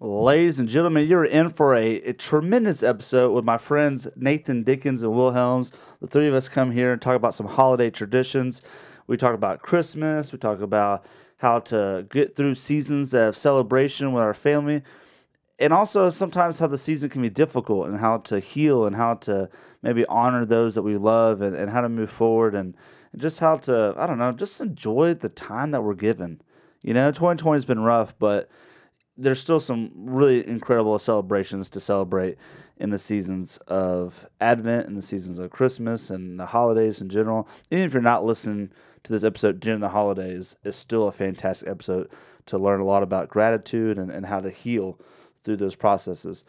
Ladies and gentlemen, you're in for a, a tremendous episode with my friends Nathan Dickens and Will Helms. The three of us come here and talk about some holiday traditions. We talk about Christmas. We talk about how to get through seasons of celebration with our family. And also sometimes how the season can be difficult and how to heal and how to maybe honor those that we love and, and how to move forward and, and just how to, I don't know, just enjoy the time that we're given. You know, 2020 has been rough, but there's still some really incredible celebrations to celebrate in the seasons of Advent and the seasons of Christmas and the holidays in general. Even if you're not listening to this episode during the holidays, it's still a fantastic episode to learn a lot about gratitude and, and how to heal through those processes.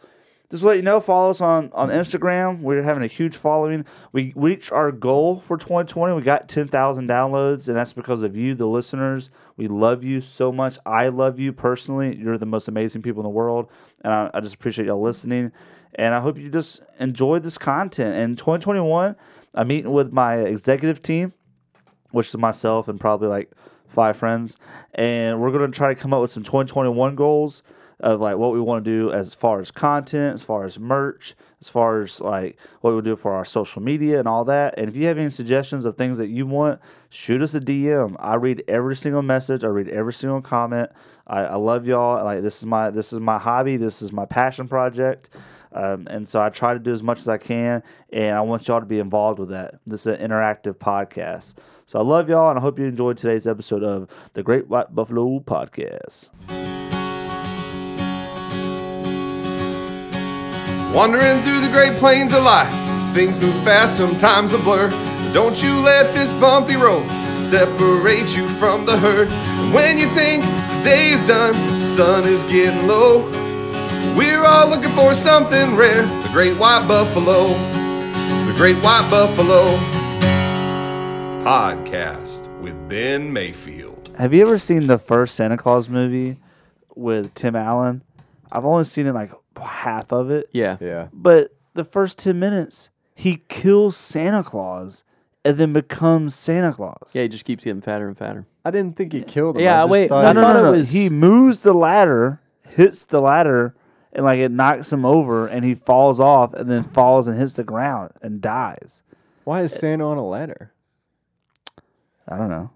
Just let you know, follow us on, on Instagram. We're having a huge following. We reached our goal for 2020. We got 10,000 downloads, and that's because of you, the listeners. We love you so much. I love you personally. You're the most amazing people in the world, and I, I just appreciate y'all listening. And I hope you just enjoyed this content. In 2021, I'm meeting with my executive team, which is myself and probably like five friends, and we're going to try to come up with some 2021 goals of like what we want to do as far as content, as far as merch, as far as like what we'll do for our social media and all that. And if you have any suggestions of things that you want, shoot us a DM. I read every single message. I read every single comment. I, I love y'all. Like this is my this is my hobby. This is my passion project. Um, and so I try to do as much as I can, and I want y'all to be involved with that. This is an interactive podcast. So I love y'all, and I hope you enjoyed today's episode of the Great White Buffalo Podcast. Wandering through the great plains of life, things move fast, sometimes a blur. Don't you let this bumpy road separate you from the herd. And when you think the day is done, the sun is getting low. We're all looking for something rare the great white buffalo. The great white buffalo podcast with Ben Mayfield. Have you ever seen the first Santa Claus movie with Tim Allen? I've only seen it like half of it. Yeah. Yeah. But the first 10 minutes, he kills Santa Claus and then becomes Santa Claus. Yeah, he just keeps getting fatter and fatter. I didn't think he killed him. Yeah, I just wait, thought No, I no, no, no. was- He moves the ladder, hits the ladder, and like it knocks him over and he falls off and then falls and hits the ground and dies. Why is Santa on a ladder? I don't know.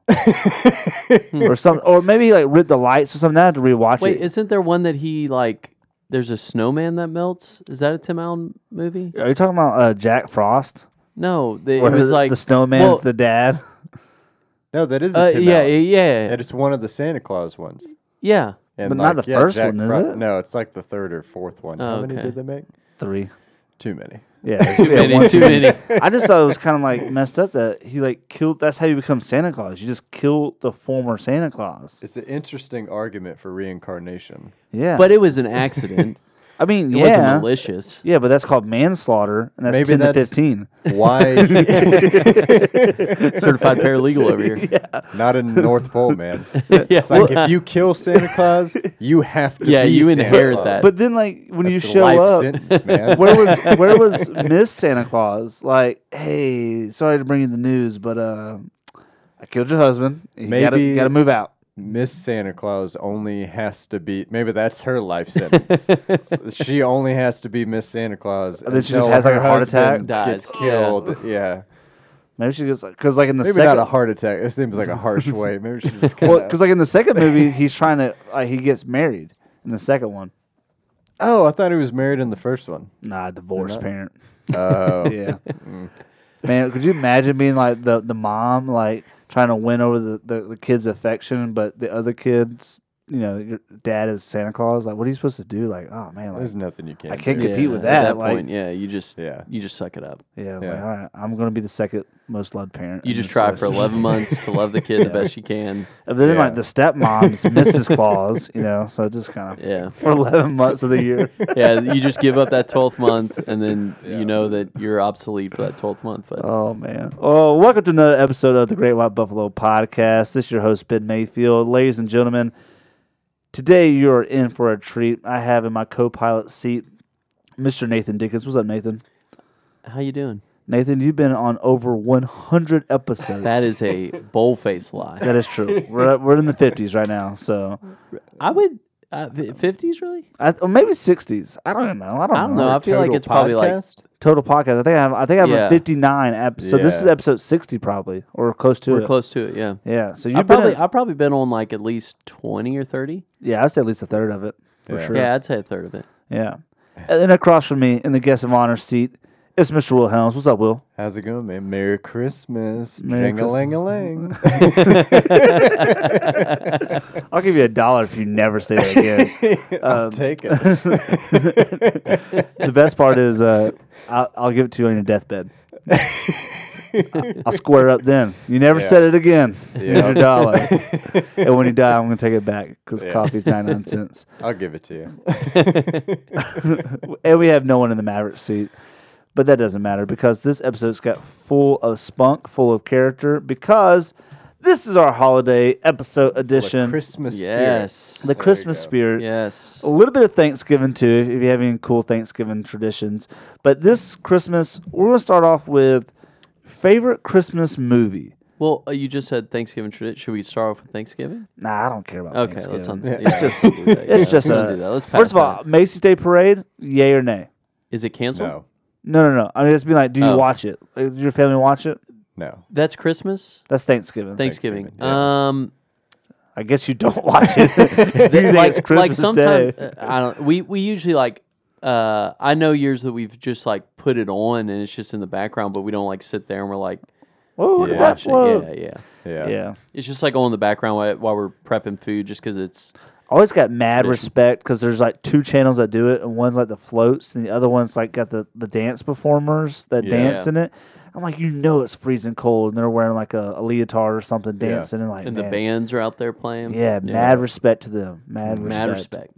or some or maybe he like ripped the lights or something. I have to rewatch Wait, it. isn't there one that he like? There's a snowman that melts. Is that a Tim Allen movie? Are you talking about uh, Jack Frost? No, the, it was the, like the snowman's well, the dad. No, that is a Uh, Tim yeah, Allen. yeah, yeah, And it's one of the Santa Claus ones. yeah. And But not the yeah, first Jack one, is Fro- it? No, it's like the third or fourth one. Oh, How many okay. did they make? Three. Too many. Yeah, Too many, too too many. I just thought it was kind of like messed up that he like killed. That's how you become Santa Claus. You just kill the former Santa Claus. It's an interesting argument for reincarnation. Yeah, But it was an accident. I mean, It wasn't malicious. yeah, but that's called manslaughter, and that's Maybe ten to fifteen. Why Certified paralegal over here. Yeah. not in the North Pole, man? yeah. It's like if you kill Santa Claus, you have to Yeah, be you Santa inherit Claus. that. But then, like when you That's a show life up, sentence, man. where was where was Miss Santa Claus? Like, hey, sorry to bring you the news, but uh, I killed your husband. You gotta, Maybe- gotta move out. Miss Santa Claus only has to be maybe that's her life sentence. she only has to be Miss Santa Claus. And then she just has, like, a heart attack? Gets Dies. killed. Yeah. Maybe she gets because like in the Maybe second, not a heart attack. It seems like a harsh way. Maybe she just well, because like in the second movie, he's trying to like he gets married in the second one. oh, I thought he was married in the first one. Nah, divorced parent. Oh, Yeah. Mm. Man, could you imagine being like the the mom, like trying to win over the, the, the kid's affection, but the other kids, you know, your dad is Santa Claus. Like, what are you supposed to do? Like, oh man, like, there's nothing you can. I can't do. compete with that. At that, that like- point, yeah, you just Yeah. you just suck it up. yeah, I was Yeah. like, all right, I'm gonna be the second most loved parent. You just this try for 11 months to love the kid the best you can. And then Yeah. like the stepmom's Mrs. Claus, you know, so just kind of Yeah. for 11 months of the year. Yeah, you just give up that 12th month and then Yeah. you know that you're obsolete for that 12th month. But Oh man! Oh, welcome to another episode of the Great White Buffalo Podcast. This is your host Ben Mayfield, ladies and gentlemen. Today you're in for a treat. I have in my co-pilot seat Mr. Nathan Dickens. What's up, Nathan? how you doing? Nathan, you've been on over 100 episodes. That is a bold faced lie. that is true. We're we're in the 50s right now, so I would Uh, Fifties, really? I, or maybe sixties. I don't know. I don't, I don't know. know. I feel like Total it's probably like podcast? Total podcast. I think I have. I think I have Yeah. a fifty-nine. Ep- So this is episode sixty, probably, or close to we're it. close to it. Yeah. Yeah. So you've probably at- I've probably been on like at least twenty or thirty. yeah, I'd say at least a third of it for Yeah. sure. Yeah, I'd say a third of it. Yeah. And then across from me in the guest of honor seat, it's Mr. Will Helms. What's up, Will? How's it going, man? Merry Christmas. Merry Jing-a-ling-a-ling. I'll give you a dollar if you never say that again. I'll take it. the best part is uh, I'll, I'll give it to you on your deathbed. I'll square it up then. You never Yeah. said it again. Here's Yeah. your dollar. and when you die, I'm going to take it back because Yeah. coffee's 99 cents. I'll give it to you. And we have no one in the Maverick seat. But that doesn't matter because this episode's got full of spunk, full of character, because this is our holiday episode The edition. Christmas spirit. Yes. the you Christmas spirit. Yes. A little bit of Thanksgiving too, if if you have any cool Thanksgiving traditions. But this Christmas, we're gonna start off with favorite Christmas movie. Well, uh, you just said Thanksgiving tradition. Should we start off with Thanksgiving? Nah, I don't care about Okay, Thanksgiving. let's not. Yeah. Yeah, it's just It's just don't a- do that. Let's pass First of all, that. Macy's Day Parade, yay or nay? is it canceled? No. No, no, no. I mean, it's been like, do you Oh. watch it? Like, Does your family watch it? No. That's Christmas. That's Thanksgiving. Thanksgiving. Thanksgiving, yeah. Um, I guess you don't watch it. You think like it's Christmas sometimes Day. uh, I don't. We we usually like. Uh, I know years that we've just like put it on and it's just in the background, but we don't like sit there and we're like Whoa, look Yeah. at that. watch it. Whoa. Yeah, yeah. Yeah. Yeah. It's just like on the background while, while we're prepping food, just because it's always got mad Tradition. respect because there's like two channels that do it, and one's like the floats, and the other one's like got the, the dance performers that Yeah. dance in it. I'm like, you know, it's freezing cold, and they're wearing like a, a leotard or something, Yeah. dancing, and like, and the bands are out there playing. Yeah, mad respect to them. Mad respect. mad respect.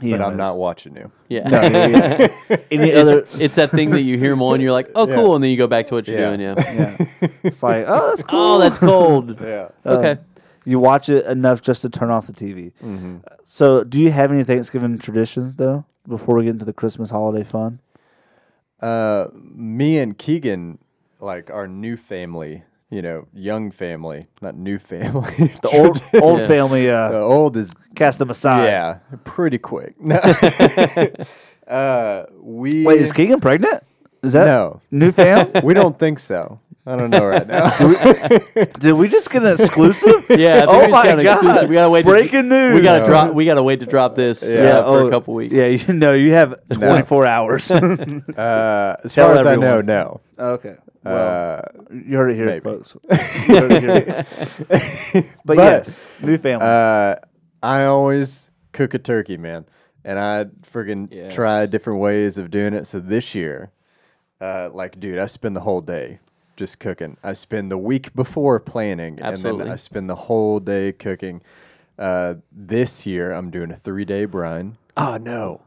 He But I'm not watching you. Yeah. No, yeah, yeah. Any other? it's, it's that thing that you hear them on, you're like, oh, Yeah. cool, and then you go back to what you're Yeah. doing. Yeah. Yeah, it's like, oh, that's cool. oh, that's cold. Yeah. Um, okay. You watch it enough just to turn off the TV. Mm-hmm. So, do you have any Thanksgiving traditions though? Before we get into the Christmas holiday fun, Uh, me and Keegan, like our new family, you know, young family, not new family. the old old Yeah. family uh, the old is cast them aside. yeah, pretty quick. No. uh, we Wait, is Keegan pregnant? Is that no, new fam? we don't think so. I don't know right now. Did we just get an exclusive? Yeah, I think oh we just my got an god! exclusive. We gotta wait to- Breaking news. We gotta drop. We gotta wait to drop this. Yeah. Yeah, Yeah, for oh, a couple weeks. Yeah, you know, you have 24 hours. Uh, as Tell far as I know, no. okay. Well, Uh, you heard it here, maybe. folks. You heard it here. but, But, yes, new family. uh, I always cook a turkey, man, and I friggin' Yes. try different ways of doing it. So this year, uh, like, dude, I spend the whole day just cooking. I spend the week before planning, and then I spend the whole day cooking. Uh, this year, I'm doing a three day brine. Oh no.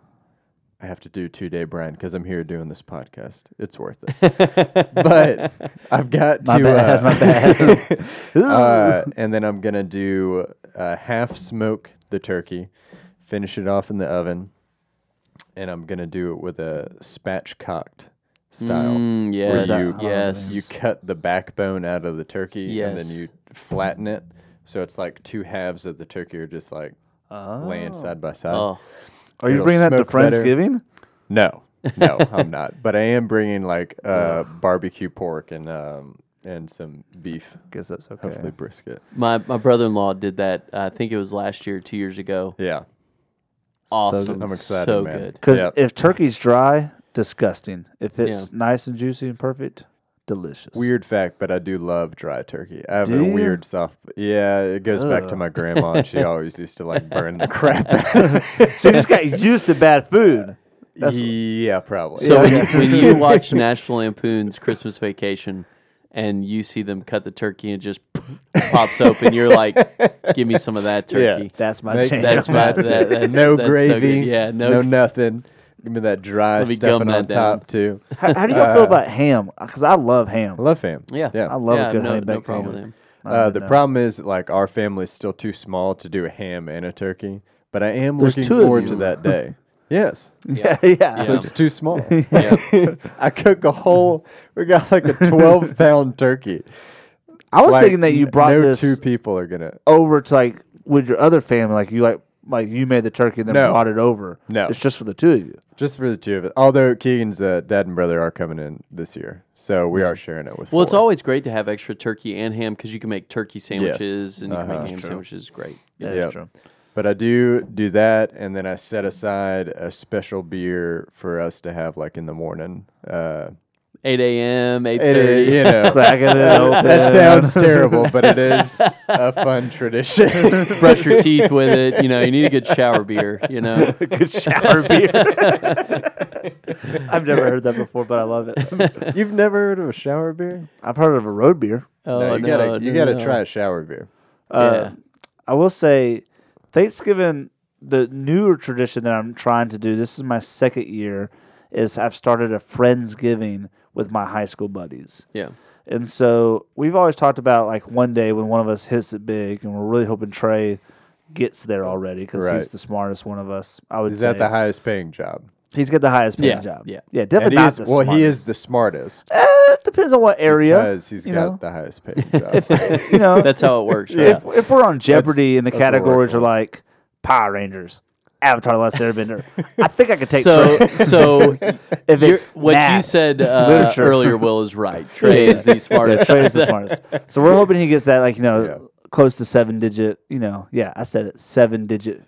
I have to do two day brine because I'm here doing this podcast. It's worth it. but I've got My to bad, uh, my bad. uh, and then I'm gonna do uh, half smoke the turkey, finish it off in the oven, and I'm gonna do it with a spatchcocked style, Mm, where yes. you yes. you cut the backbone out of the turkey and then you flatten it, so it's like two halves of the turkey are just like laying side by side. oh, Are you it'll bringing that to smoke better. No, no, I'm not. But I am bringing like uh, barbecue pork and um, and some beef, Guess that's okay. hopefully brisket. my my brother-in-law did that. I think it was last year, two years ago. Yeah, Awesome. I'm excited, So man. good. Because Yep. if turkey's dry, disgusting. If it's Yeah. nice and juicy and perfect, delicious. Weird fact, but I do love dry turkey. I have Do a you? weird soft. Yeah, it goes back to Ugh. my grandma. and She always used to like burn the crap. out. So you just got used to bad food. That's- yeah, probably. So Yeah, when, you, when you watch National Lampoon's Christmas Vacation, and you see them cut the turkey and it just pops open, you're like, "Give me some of that Yeah. turkey." That's my Make- jam. That's my that, that's, no that's so good. gravy. yeah, no. no, nothing. Give me that dry Let me stuffing gum on that down. top too. how, how do y'all feel Uh, about ham? Because I love ham. I love ham. yeah, yeah. I love yeah, a good no, honey no baked problem ham. with him. I Uh, don't the know. problem is like our family's still too small to do a ham and a turkey, but I am There's looking of forward you. to that day. Yes, Yeah, yeah. so Yeah. it's too small. Yeah. I cook a whole. We got like a twelve pound turkey. I was Like, thinking that you n- brought no this two people are gonna. over to like with your other family. Like you like like you made the turkey and then No. brought it over. No. it's just for the two of you. Just for the two of us. Although Keegan's uh, dad and brother are coming in this year, so we are sharing it with. Well, it's four. always great to have extra turkey and ham because you can make turkey sandwiches and you can Uh-huh. make ham True. sandwiches. Great. Yeah, Yep. that's true. But I do do that, and then I set aside a special beer for us to have like in the morning. Uh, 8 a.m., 8.30. it, you know, Cracking it open. that sounds terrible, but it is a fun tradition. Brush your teeth with it. You know, you need a good shower beer, you know. Good shower beer. I've never heard that before, but I love it. You've never heard of a shower beer? I've heard of a road beer. Oh, no, you no, gotta you gotta no. try a shower beer. Uh, Yeah. I will say, Thanksgiving, the newer tradition that I'm trying to do. This is my second year. Is I've started a friendsgiving with my high school buddies. Yeah. And so we've always talked about like one day when one of us hits it big, and we're really hoping Trey gets there already because Right. he's the smartest one of us. I would Is say that the highest paying job? he's got the highest paying Yeah, job. yeah. yeah, And definitely he not is, the well, he is the smartest Eh, it depends on what area. because he's you got know? the highest paying job. you know, That's how it works. Yeah. Right? if, if we're on Jeopardy and the that's what we're categories are like Power Rangers, Avatar: The Last Airbender, I think I could take So, Trey. so If you're- it's what you said uh, earlier, Will, is right. Trey is the Yeah, smartest. Trey is the smartest. So we're hoping he gets that, like you know, Yeah. close to seven digit. You know, yeah, I said it, seven digit.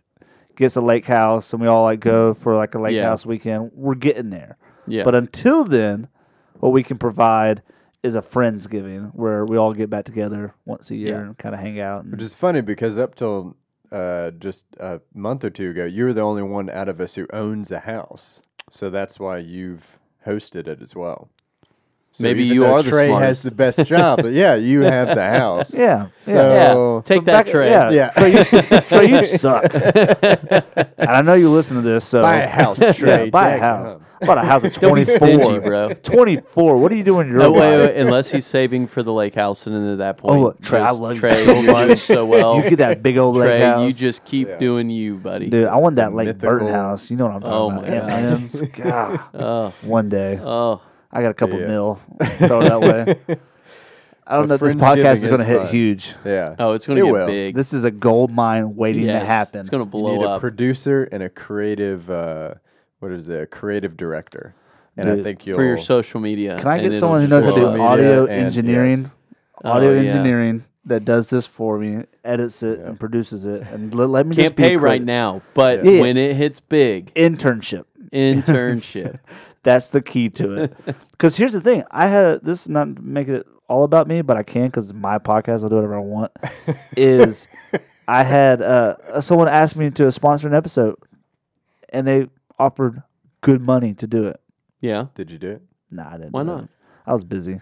Gets a lake house, and we all like go for like a lake Yeah. house weekend. We're getting there, Yeah. but until then, what we can provide is a friendsgiving where we all get back together once a year Yeah. and kind of hang out. And, Which is funny because up till uh, just a month or two ago, you were the only one out of us who owns a house. So that's why you've hosted it as well. So Maybe you though are the Trey has the best job. but yeah, you have the house. yeah, So yeah. Take So that, back- Trey. Yeah, Yeah. Trey, you, Trey, you suck. and I know you listen to this, so buy a house, Yeah, Trey. buy a house. I bought a house at Don't be 24. stingy, bro. 24. What are you doing in your No, life? wait, wait, unless he's saving for the lake house, and then at that point, Oh, Trey, I love you Trey, so you're much. so well. You get that big old lake house. you just keep Yeah. doing you, buddy. Dude, I want that Lake Burton house. You know what I'm talking Oh about. Oh my Aunt gosh. Lynn's. God, Oh, one day. oh, I got a couple Yeah. mil. Throw it that way. I don't know But if this podcast is going to hit fun. huge. Yeah. oh, it's gonna It get will. big. This is a gold mine waiting Yes, to happen. It's gonna You blow need a up. producer and a creative. Uh, what is it? A creative director. And I think you'll for your social media. Can I get someone who knows how to do up. Social media audio and- engineering? yes. Audio Oh, yeah. engineering that does this for me, edits it, and produces it, and let, let me Can't just be pay right now, but Yeah. when it hits big, Internship. internship. That's the key to it. Because here's the thing: I had a, this is not making it all about me, but I can because my podcast. I'll do whatever I want. is I had uh, someone asked me to sponsor an episode, and they offered good money to do it. yeah, Did you do it? Nah, I didn't. Why not? it. I was busy.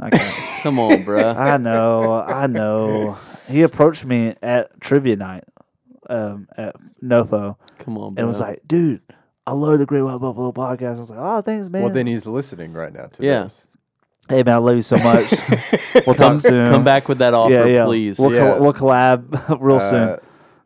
I can't. come on, bruh. I know. I know. He approached me at trivia night um, at Nofo Come on, and was like, "Dude, I love the Great White Buffalo podcast." I was like, "Oh, thanks, man." Well, then he's listening right now to Yeah. this. Hey man, I love you so much. we'll talk soon. come back with that offer, yeah, yeah. please. We'll, Yeah. col- we'll collab real soon. Uh,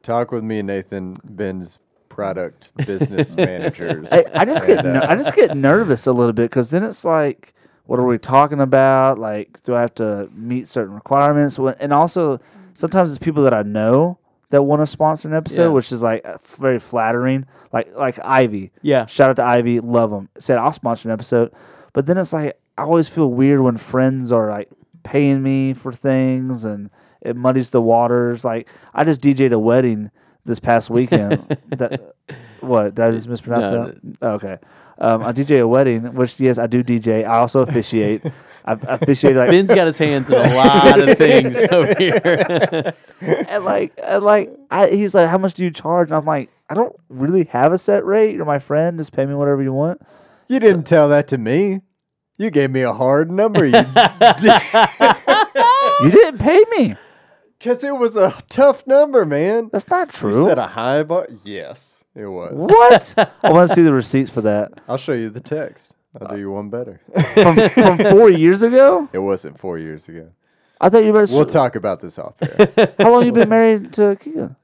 talk with me and Nathan, Ben's product business managers. I, I just get And, ner- uh, I just get nervous a little bit because then it's like, what are we talking about? Like, do I have to meet certain requirements? When, and also, sometimes it's people that I know that want to sponsor an episode, Yeah. which is like uh, very flattering. Like like Ivy. Yeah. Shout out to Ivy, love them. Said I'll sponsor an episode, but then it's like I always feel weird when friends are like paying me for things and it muddies the waters. Like I just DJ'd a wedding this past weekend. that what did I just mispronounce No, that? Oh, okay. Um, I DJ a wedding, which yes, I do DJ. I also officiate. I, I officiate like Ben's got his hands in a lot of things over here. and like and like I, he's like, how much do you charge? And I'm like, I don't really have a set rate. You're my friend. Just pay me whatever you want. you didn't tell that to me. You gave me a hard number. You You didn't pay me. Because it was a tough number, man. That's not true. You said a high bar. Yes, it was. What? I want to see the receipts for that I'll show you the text. I'll do uh, you one better. from from four years ago. it wasn't four years ago. I thought you were. We'll talk about this off air. How long you been married to Keegan?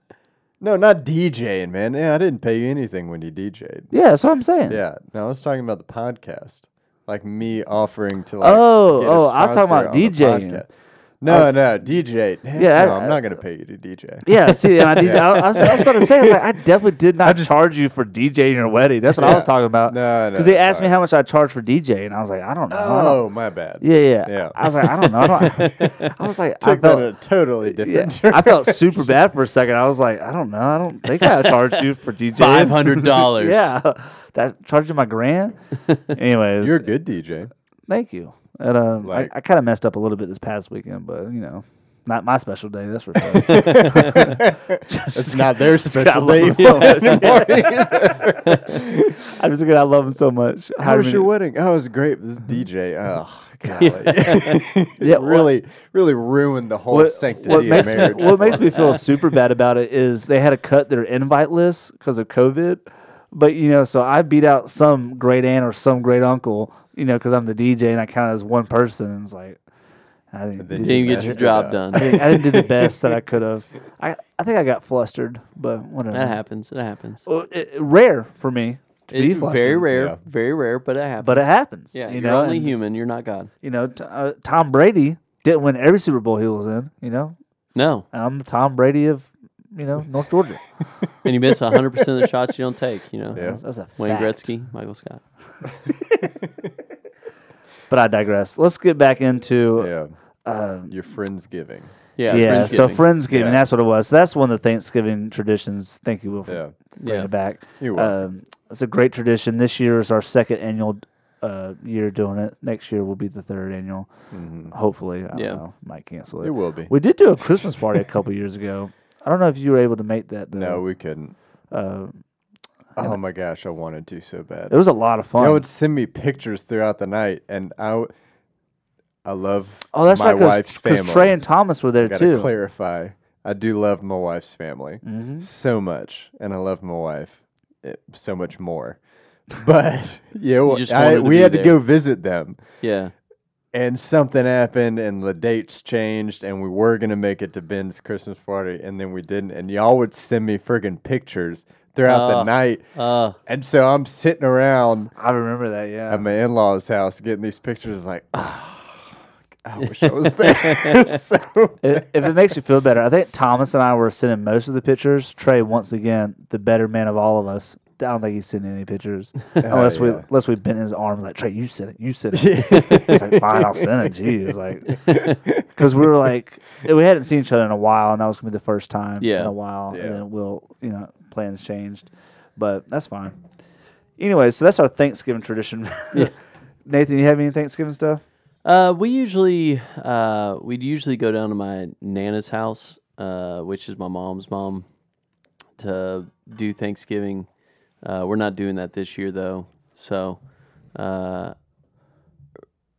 no, not DJing, man. Yeah, I didn't pay you anything when you DJ'd. Yeah, that's what I'm saying. Yeah, no, I was talking about the podcast. Like me offering to like Oh, get a oh, I was talking about DJing. Podcast. No, no, DJ. Yeah, no, I- I'm not gonna pay you to DJ. Yeah, see, and I, DJ, I, I was, I was about to say, I, was like, I definitely did not just- charge you for DJing your wedding. That's what I was talking about. No, no, because they asked me how much I charge for DJ, and I was like, I don't know. I don't- Oh, my bad. yeah, yeah, Yeah. I was like, I don't know. I, don't, I was like, Took that felt, in a totally yeah, different. I felt super bad for a second. I was like, I don't know. I don't think I charged you for DJ. Five hundred dollars. Yeah, that charged you my grand. Anyways, You're a good DJ. Thank you. And, uh, Like- I, I kind of messed up a little bit this past weekend, but you know, not my special day. That's for sure. It's not their special day him so much. anymore. I'm just kidding. I love him so much. How was your wedding? Oh, it was great. This DJ. Oh, God. Yeah, what- really, really ruined the whole what, sanctity what of makes me, marriage. what makes me feel super bad about it is they had to cut their invite list because of COVID. But you know, so I beat out some great aunt or some great uncle, you know, because I'm the DJ and I count as one person. And it's like I didn't, do Didn't the get your job done. I didn't, I didn't do the best that I could have. I I think I got flustered, but whatever. That happens. It happens. Well, it, rare for me to be It- flustered, very rare. Yeah. Very rare, but it happens. but it happens. yeah, you you're know, only and just- human. You're not God. You know, t- uh, Tom Brady didn't win every Super Bowl he was in. You know, No, I'm the Tom Brady of you know North Georgia. and you miss 100 percent of the shots you don't take. You know, Yeah. That's, that's a Wayne fact. Gretzky, Michael Scott. But I digress. Let's get back into Yeah, uh, your friends giving. Yeah, yeah. So Friendsgiving. Friendsgiving, Yeah. that's what it was. So that's one of the Thanksgiving traditions. Thank you, Will, for Yeah, bringing yeah. it back. you're welcome. Um, it's a great tradition. This year is our second annual uh, year doing it. Next year will be the third annual. Mhm. Hopefully, I don't Yeah. know. Might cancel it. It will be. We did do a Christmas party a couple years ago. I don't know if you were able to make that. Though. No, we couldn't. Uh, Oh my gosh, I wanted to so bad. it was a lot of fun. Y'all would send me pictures throughout the night, and I, w- I love oh, that's my right. wife's Because family. Trey and Thomas were there I gotta too. clarify. I do love my wife's family hmm so much, and I love my wife eh, so much more. But yeah, well, just I, wanted to we be had to there. go visit them, Yeah. and something happened, and the dates changed, and we were gonna make it to Ben's Christmas party, and then we didn't. And y'all would send me friggin' pictures throughout the Oh. night, Uh, and so I'm sitting around I remember that. Yeah. at my in-laws' house getting these pictures, like, oh, I wish I was there. so if, if it makes you feel better, I think Thomas and I were sending most of the pictures. Trey, once again, the better man of all of us. I don't think he's sending any pictures unless we yeah. unless we bent his arms like Trey, you send it, you send it. He's like, fine, I'll send it. Jeez, like, because we were like, we hadn't seen each other in a while, and that was gonna be the first time Yeah. in a while, Yeah. and then we'll, you know, plans changed, but that's fine. Anyway, so that's our Thanksgiving tradition. Yeah. Nathan, you have any Thanksgiving stuff? uh, we usually uh, we'd usually go down to my nana's house, uh, which is my mom's mom, to do Thanksgiving. Uh, we're not doing that this year though, so uh,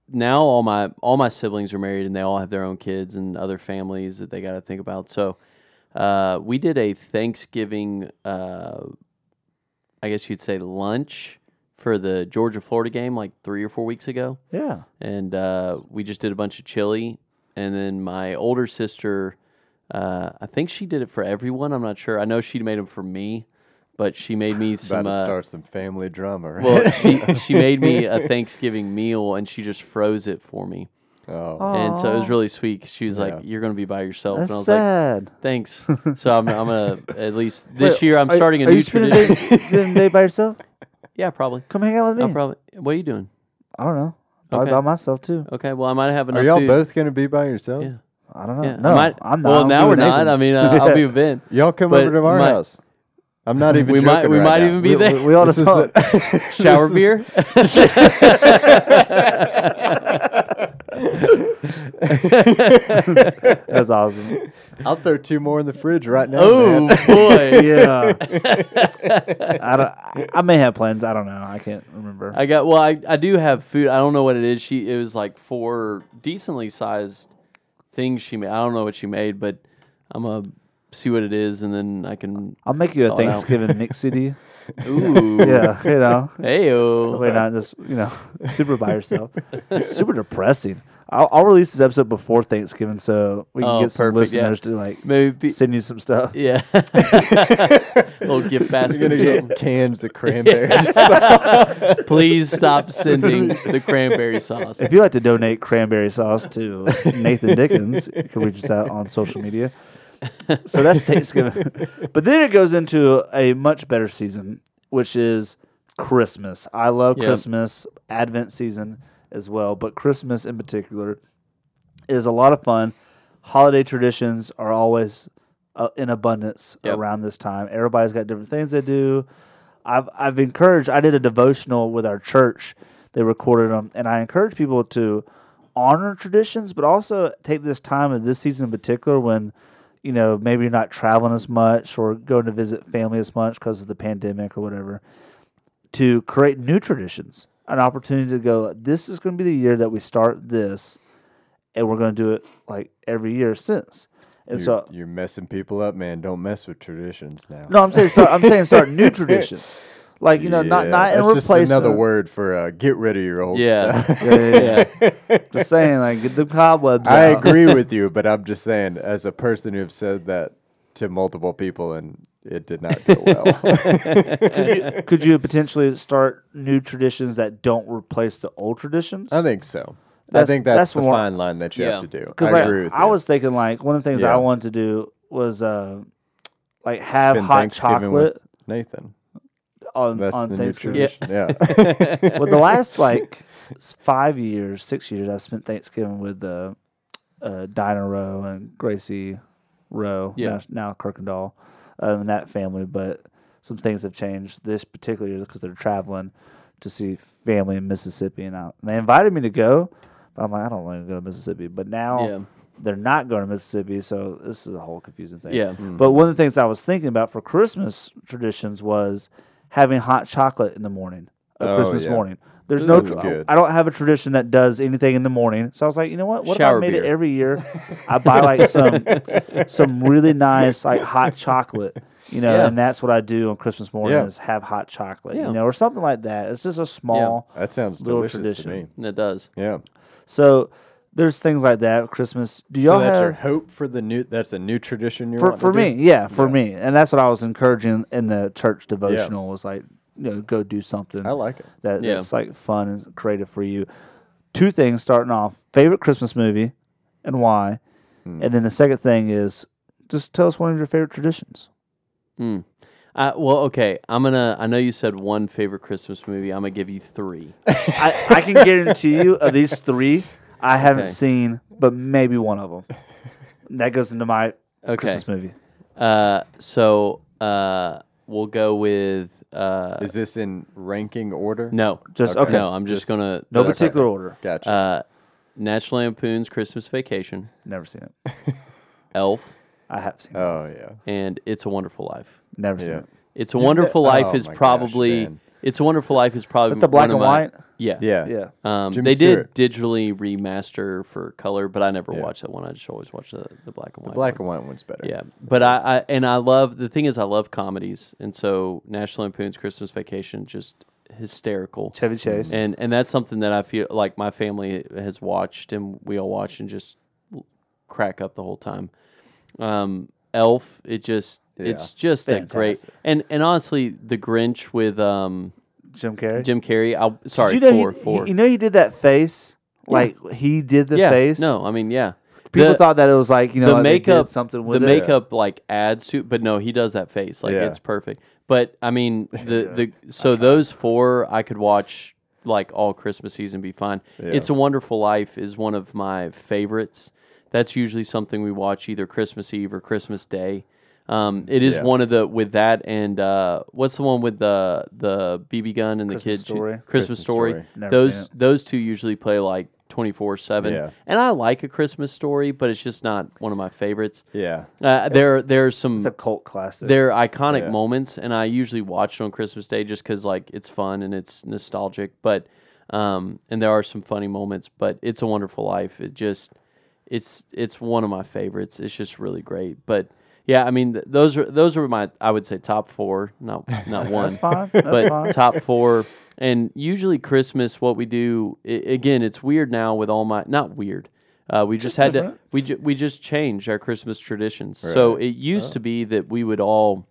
now all my all my siblings are married and they all have their own kids and other families that they got to think about. So uh, we did a Thanksgiving, uh, I guess you'd say lunch for the Georgia Florida game like three or four weeks ago Yeah. and uh, we just did a bunch of chili. And then my older sister, uh, I think she did it for everyone. I'm not sure. I know she made them for me, but she made me about some. to Uh, start some family drama, right? well, she she made me a Thanksgiving meal, and she just froze it for me. Oh, And so it was Aw. really sweet. 'cause She was Yeah. like, "You're gonna be by yourself," That's and I was like, sad. "Thanks." so I'm, I'm gonna at least this Wait, year I'm are- starting a are new you spending tradition. Day, day by yourself? yeah, probably. Come hang out with me. I'll probably. What are you doing? I don't know. Probably Okay. by myself too. Okay. Well, I might have enough. are y'all food. both gonna be by yourselves? Yeah. I don't know. Yeah. I No, might- I'm not. Well, I'm now we're doing not. Nathan. I mean, uh, I'll be with Ben. Y'all come But over to our might- house. I'm not even. we might joking we right might now. even be we, there. we, we all This just is talk. a- Shower this is- beer. That's awesome. I'll throw two more in the fridge right now. oh man. boy. yeah. I don't. I, I may have plans. I don't know. I can't remember. I got well. I, I do have food. I don't know what it is. She it was like four decently sized things she made. I don't know what she made, but I'm gonna see what it is, and then I can. I'll make you a. Thanksgiving mix CD. Ooh. yeah, you know. Heyo. We're not just you know super by yourself. super depressing. I'll, I'll release this episode before Thanksgiving, so we can Oh, get some perfect, yeah. listeners to like Maybe. Be, send you some stuff. yeah. little gift basket. You're gonna or something. get cans of cranberries. Please stop sending the cranberry sauce. If you'd like to donate cranberry sauce to Nathan Dickens, you can reach us out on social media. So that's Thanksgiving. but then it goes into a much better season, which is Christmas. I love Yep. Christmas, Advent season as well, but Christmas in particular is a lot of fun. Holiday traditions are always uh, in abundance Yep. around this time. Everybody's got different things they do. I've I've encouraged. I did a devotional with our church. They recorded them, and I encourage people to honor traditions, but also take this time of this season in particular when you know maybe you're not traveling as much or going to visit family as much because of the pandemic or whatever. To create new traditions, an opportunity to go. This is going to be the year that we start this, and we're going to do it like every year since. And you're, so you're messing people up, man. Don't mess with traditions now. no, I'm saying start. I'm saying start new traditions, like you know, not Yeah, not in that's just replace another word for uh, get rid of your old Yeah. stuff. Yeah, yeah, yeah. Just saying, like get the cobwebs. I out. agree with you, but I'm just saying, as a person who've said that to multiple people and it did not go well. could, you, could you potentially start new traditions that don't replace the old traditions? I think so. I think that's, that's the more- fine line that you Yeah. have to do. Because I like, agree with I you. was thinking, like one of the things I wanted to do was uh, like have Spend hot chocolate with Nathan. On That's on the new Thanksgiving. tradition. Yeah. Well, the last like s- five years, six years, I spent Thanksgiving with uh, uh, Dinah Rowe and Gracie Rowe. Yeah. Now, now Kirkendall, uh, and that family. But some things have changed this particular year because they're traveling to see family in Mississippi, and, out. and they invited me to go. But I'm like, I don't want to go to Mississippi. But now Yeah. they're not going to Mississippi, so this is a whole confusing thing. Yeah. But one of the things I was thinking about for Christmas traditions was having hot chocolate in the morning, of Oh, Christmas yeah. morning. There's no, That's good. I don't have a tradition that does anything in the morning. So I was like, you know what? What Shower if I made beer. it every year? I buy like some some really nice like hot chocolate, you know, Yeah. and that's what I do on Christmas morning Yeah. is have hot chocolate, Yeah. you know, or something like that. It's just a small. that sounds Little delicious to tradition. me. It does. Yeah. So there's things like that. Christmas. Do y'all that's your have hope for the new. That's a new tradition you're for for to me? do? Yeah, for Yeah. me, and that's what I was encouraging in the church devotional was like, you know, go do something. I like it. that Yeah. that's like fun and creative for you. Two things starting off: favorite Christmas movie and why, Hmm. and then the second thing is just tell us one of your favorite traditions. Mm. Uh, well, okay. I'm gonna. I know you said one favorite Christmas movie. I'm gonna give you three. I, I can guarantee you of these three, I haven't Okay. seen, but maybe one of them. That goes into my Okay. Christmas movie. Uh, so uh, we'll go with uh, Is this in ranking order? no, Just Okay. okay. no. I'm just, Just- gonna No the- particular order. Gotcha. Uh, National Lampoon's Christmas Vacation, Never seen it. Elf, I have seen it. oh yeah. and It's a Wonderful Life. Never seen Yeah. it. It's a Wonderful Life oh is my gosh, probably man. It's a Wonderful Life is probably With the black one of and my- white. Yeah, Yeah. Yeah. Um, Jimmy they Stewart. did digitally remaster for color, but I never Yeah. watched that one. I just always watch the, the black and The white. black one. and white one's better. Yeah, but I, I and I love the thing is I love comedies, and so National Lampoon's Christmas Vacation just hysterical, Chevy Chase. and and that's something that I feel like my family has watched, and we all watch and just crack up the whole time. Um, Elf, it just it's just a great and and honestly, the Grinch with um Jim Carrey. Jim Carrey. I sorry, Did you know four he, four. You know he did that face. Like he did the yeah, face. no, I mean yeah. People The- thought that it was like you know the like they did makeup something with the it. makeup like adds to but no he does that face like Yeah. it's perfect but i mean the the so those four i could watch like all christmas season be fine Yeah. it's a wonderful life is one of my favorites that's usually something we watch either christmas eve or christmas day um, it is Yeah. one of the with that and uh, what's the one with the the BB gun and the Christmas kid Story. Christmas, Christmas story. Story. Those those two usually play like twenty four seven. And I like a Christmas story, but it's just not one of my favorites. Yeah. Uh, there, there's some It's a cult classic. they're iconic Yeah. moments, and I usually watch it on Christmas Day just because like it's fun and it's nostalgic. But um, and there are some funny moments. But it's a Wonderful Life. It just it's it's one of my favorites. It's just really great. But yeah, I mean th- those are those are my I would say top four, not not one, That's fine. That's but fine. top four. And usually Christmas, what we do i- again, it's weird now with all my not weird. Uh, we just, had different. to we ju- we just changed our Christmas traditions. So it used to be that we would all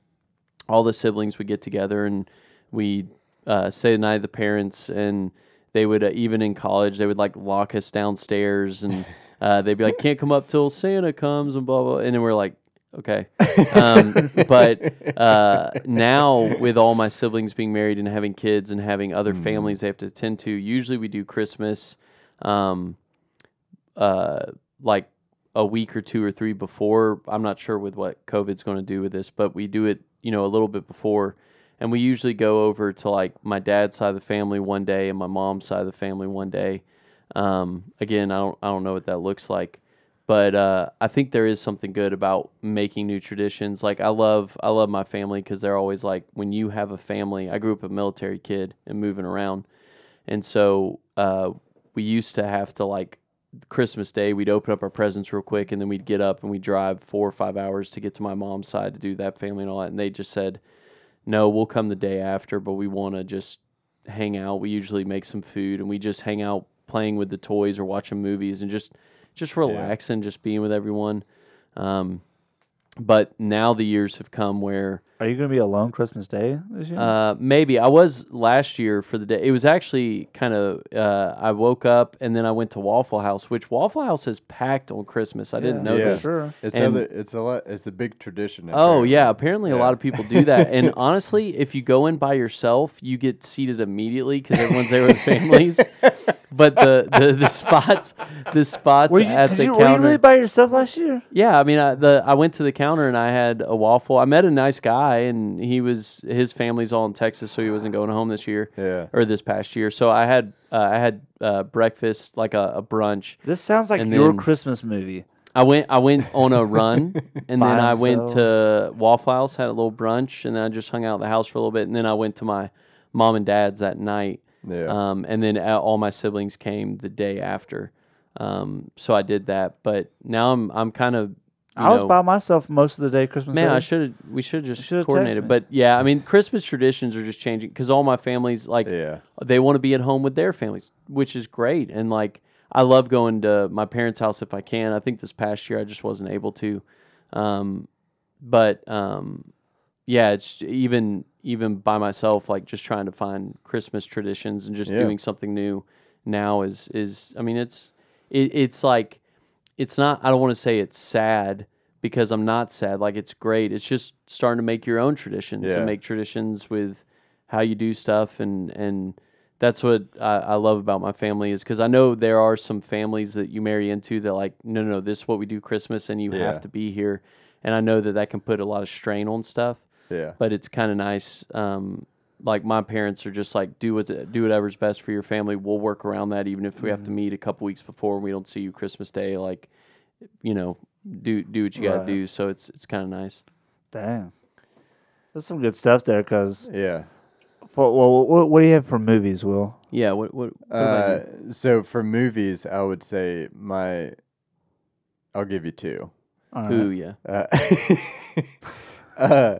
all the siblings would get together and we uh, say the night of the parents and they would uh, even in college they would like lock us downstairs and uh, they'd be like can't come up till Santa comes and blah blah and then we're like okay um, but uh, now with all my siblings being married and having kids and having other families they have to attend to usually we do Christmas um, uh, like a week or two or three before. I'm not sure with what COVID's going to do with this, but we do it, you know, a little bit before. And we usually go over to like my dad's side of the family one day and my mom's side of the family one day. Um, again, I don't, I don't know what that looks like, but uh, I think there is something good about making new traditions. Like I love, I love my family because they're always like, when you have a family. I grew up a military kid and moving around, and so uh, we used to have to like Christmas Day, we'd open up our presents real quick, and then we'd get up and we'd drive four or five hours to get to my mom's side to do that family and all that. And they just said, "No, we'll come the day after, but we want to just hang out. We usually make some food, and we just hang out playing with the toys or watching movies and just just relaxing, just being with everyone." Um, but now the years have come where Are you going to be alone Christmas Day this year? uh, maybe I was last year for the day. It was actually kind of. Uh, I woke up and then I went to Waffle House, which Waffle House is packed on Christmas. I didn't know that. Yeah. this. Sure. It's And- other, it's a lot. It's a big tradition. Oh apparently. yeah, apparently a lot of people do that. And honestly, if you go in by yourself, you get seated immediately because everyone's there with families. But the, the, the spots, the spots Were you, at did the you, were you really by yourself last year? Yeah, I mean, I, the I went to the counter and I had a waffle. I met a nice guy, and he was his family's all in Texas, so he wasn't going home this year Yeah. or this past year. So I had uh, I had uh, breakfast, like a, a brunch. This sounds like your Christmas movie. I went I went on a run, and then I went to Waffle House, had a little brunch, and then I just hung out at the house for a little bit, and then I went to my mom and dad's that night. Yeah. Um, and then uh, all my siblings came the day after. Um, so I did that, but now I'm I'm kind of I was by myself most of the day Christmas Man, Day. I should have. We should have just should've coordinated. me. But yeah, I mean, Christmas traditions are just changing because all my families like Yeah. they want to be at home with their families, which is great. And like, I love going to my parents' house if I can. I think this past year I just wasn't able to. Um, but um, yeah, it's even even by myself, like just trying to find Christmas traditions and just Yeah. doing something new now is is. I mean, it's it, it's like it's not. I don't want to say it's sad because I'm not sad. Like it's great. It's just starting to make your own traditions Yeah. and make traditions with how you do stuff and and that's what I, I love about my family is because I know there are some families that you marry into that like no no no this is what we do Christmas and you Yeah. have to be here and I know that that can put a lot of strain on stuff Yeah. but it's kind of nice. Um, like my parents are just like do what do whatever's best for your family. We'll work around that, even if we have to Mm-hmm. meet a couple weeks before and we don't see you Christmas Day. Like, you know, do do what you got to Right. do. So it's it's kind of nice. Damn. There's some good stuff there because, Yeah. for, well, what, what do you have for movies, Will? Yeah. What what, what? Uh, so for movies, I would say my. I'll give you two. All Who? Yeah. Uh, uh,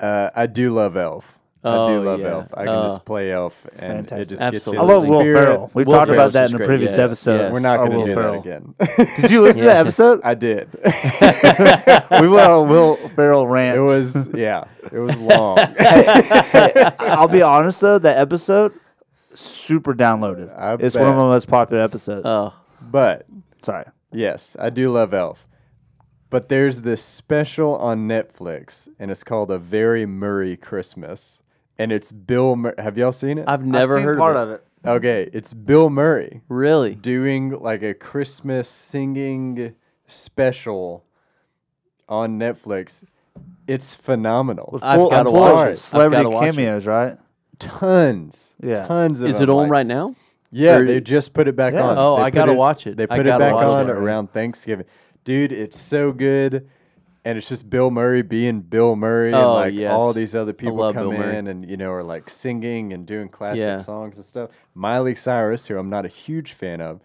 uh, I do love Elf. I Oh, do love yeah. Elf. I can Oh. just play Elf, and Fantastic. it just gets you Absolutely. I in the love Will spirit. Ferrell. We've Will talked Ferrell's about that in the great, previous yes, episode. yes. We're not Our going to do Ferrell. that again. Did you listen to that episode? I did. we went on a Will Ferrell rant. it was yeah. It was long. I'll be honest though, that episode super downloaded. I it's one of bet. my most popular episodes. Oh. but Sorry. Yes, I do love Elf. But there's this special on Netflix, and it's called A Very Murray Christmas. And it's Bill Murray. Have y'all seen it? I've never I've seen heard part of it. of it. okay, it's Bill Murray Really? doing like a Christmas singing special on Netflix. It's phenomenal. With I've full, gotta full watch of it. I've Celebrity gotta watch it. cameos, right? tons. Yeah. Tons of Is them, it on like- right now? Yeah, Or- they just put it back Yeah. on. Oh, They I put gotta watch it. They I put it gotta back watch on it. around Thanksgiving. Dude, it's so good. And it's just Bill Murray being Bill Murray and Oh, like yes. all these other people love come Bill Murray. in and you know are like singing and doing classic Yeah. songs and stuff. Miley Cyrus, who I'm not a huge fan of,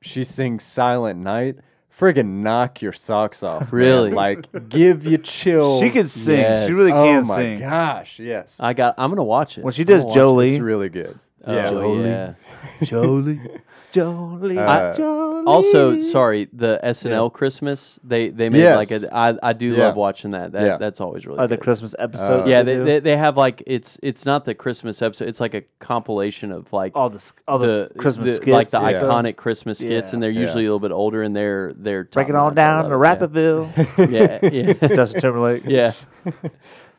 she sings Silent Night friggin' knock your socks off. man. Really? Like, give you chills. She can sing. Yes. She really oh can my sing. gosh, yes. I got. I'm gonna watch it. When she I'm gonna does watch Jolene, It's really good. it. yeah. Oh, yeah. Jolene, Jolene, Uh, Jolene. Also, sorry, the SNL Christmas. They they made Yes. like a. I I do Yeah. love watching that. That Yeah. that's always really. Oh, the good. Christmas episode. Uh, Yeah, they they, do? they they have like it's it's not the Christmas episode. It's like a compilation of like all the s- all the, Christmas the- skits, like the and stuff. iconic Christmas skits, Yeah. and they're Yeah. usually a little bit older, and they're they're Break it top on notch. I down love to it, Rappaville. Yeah, yeah, yeah. Justin Timberlake. yeah.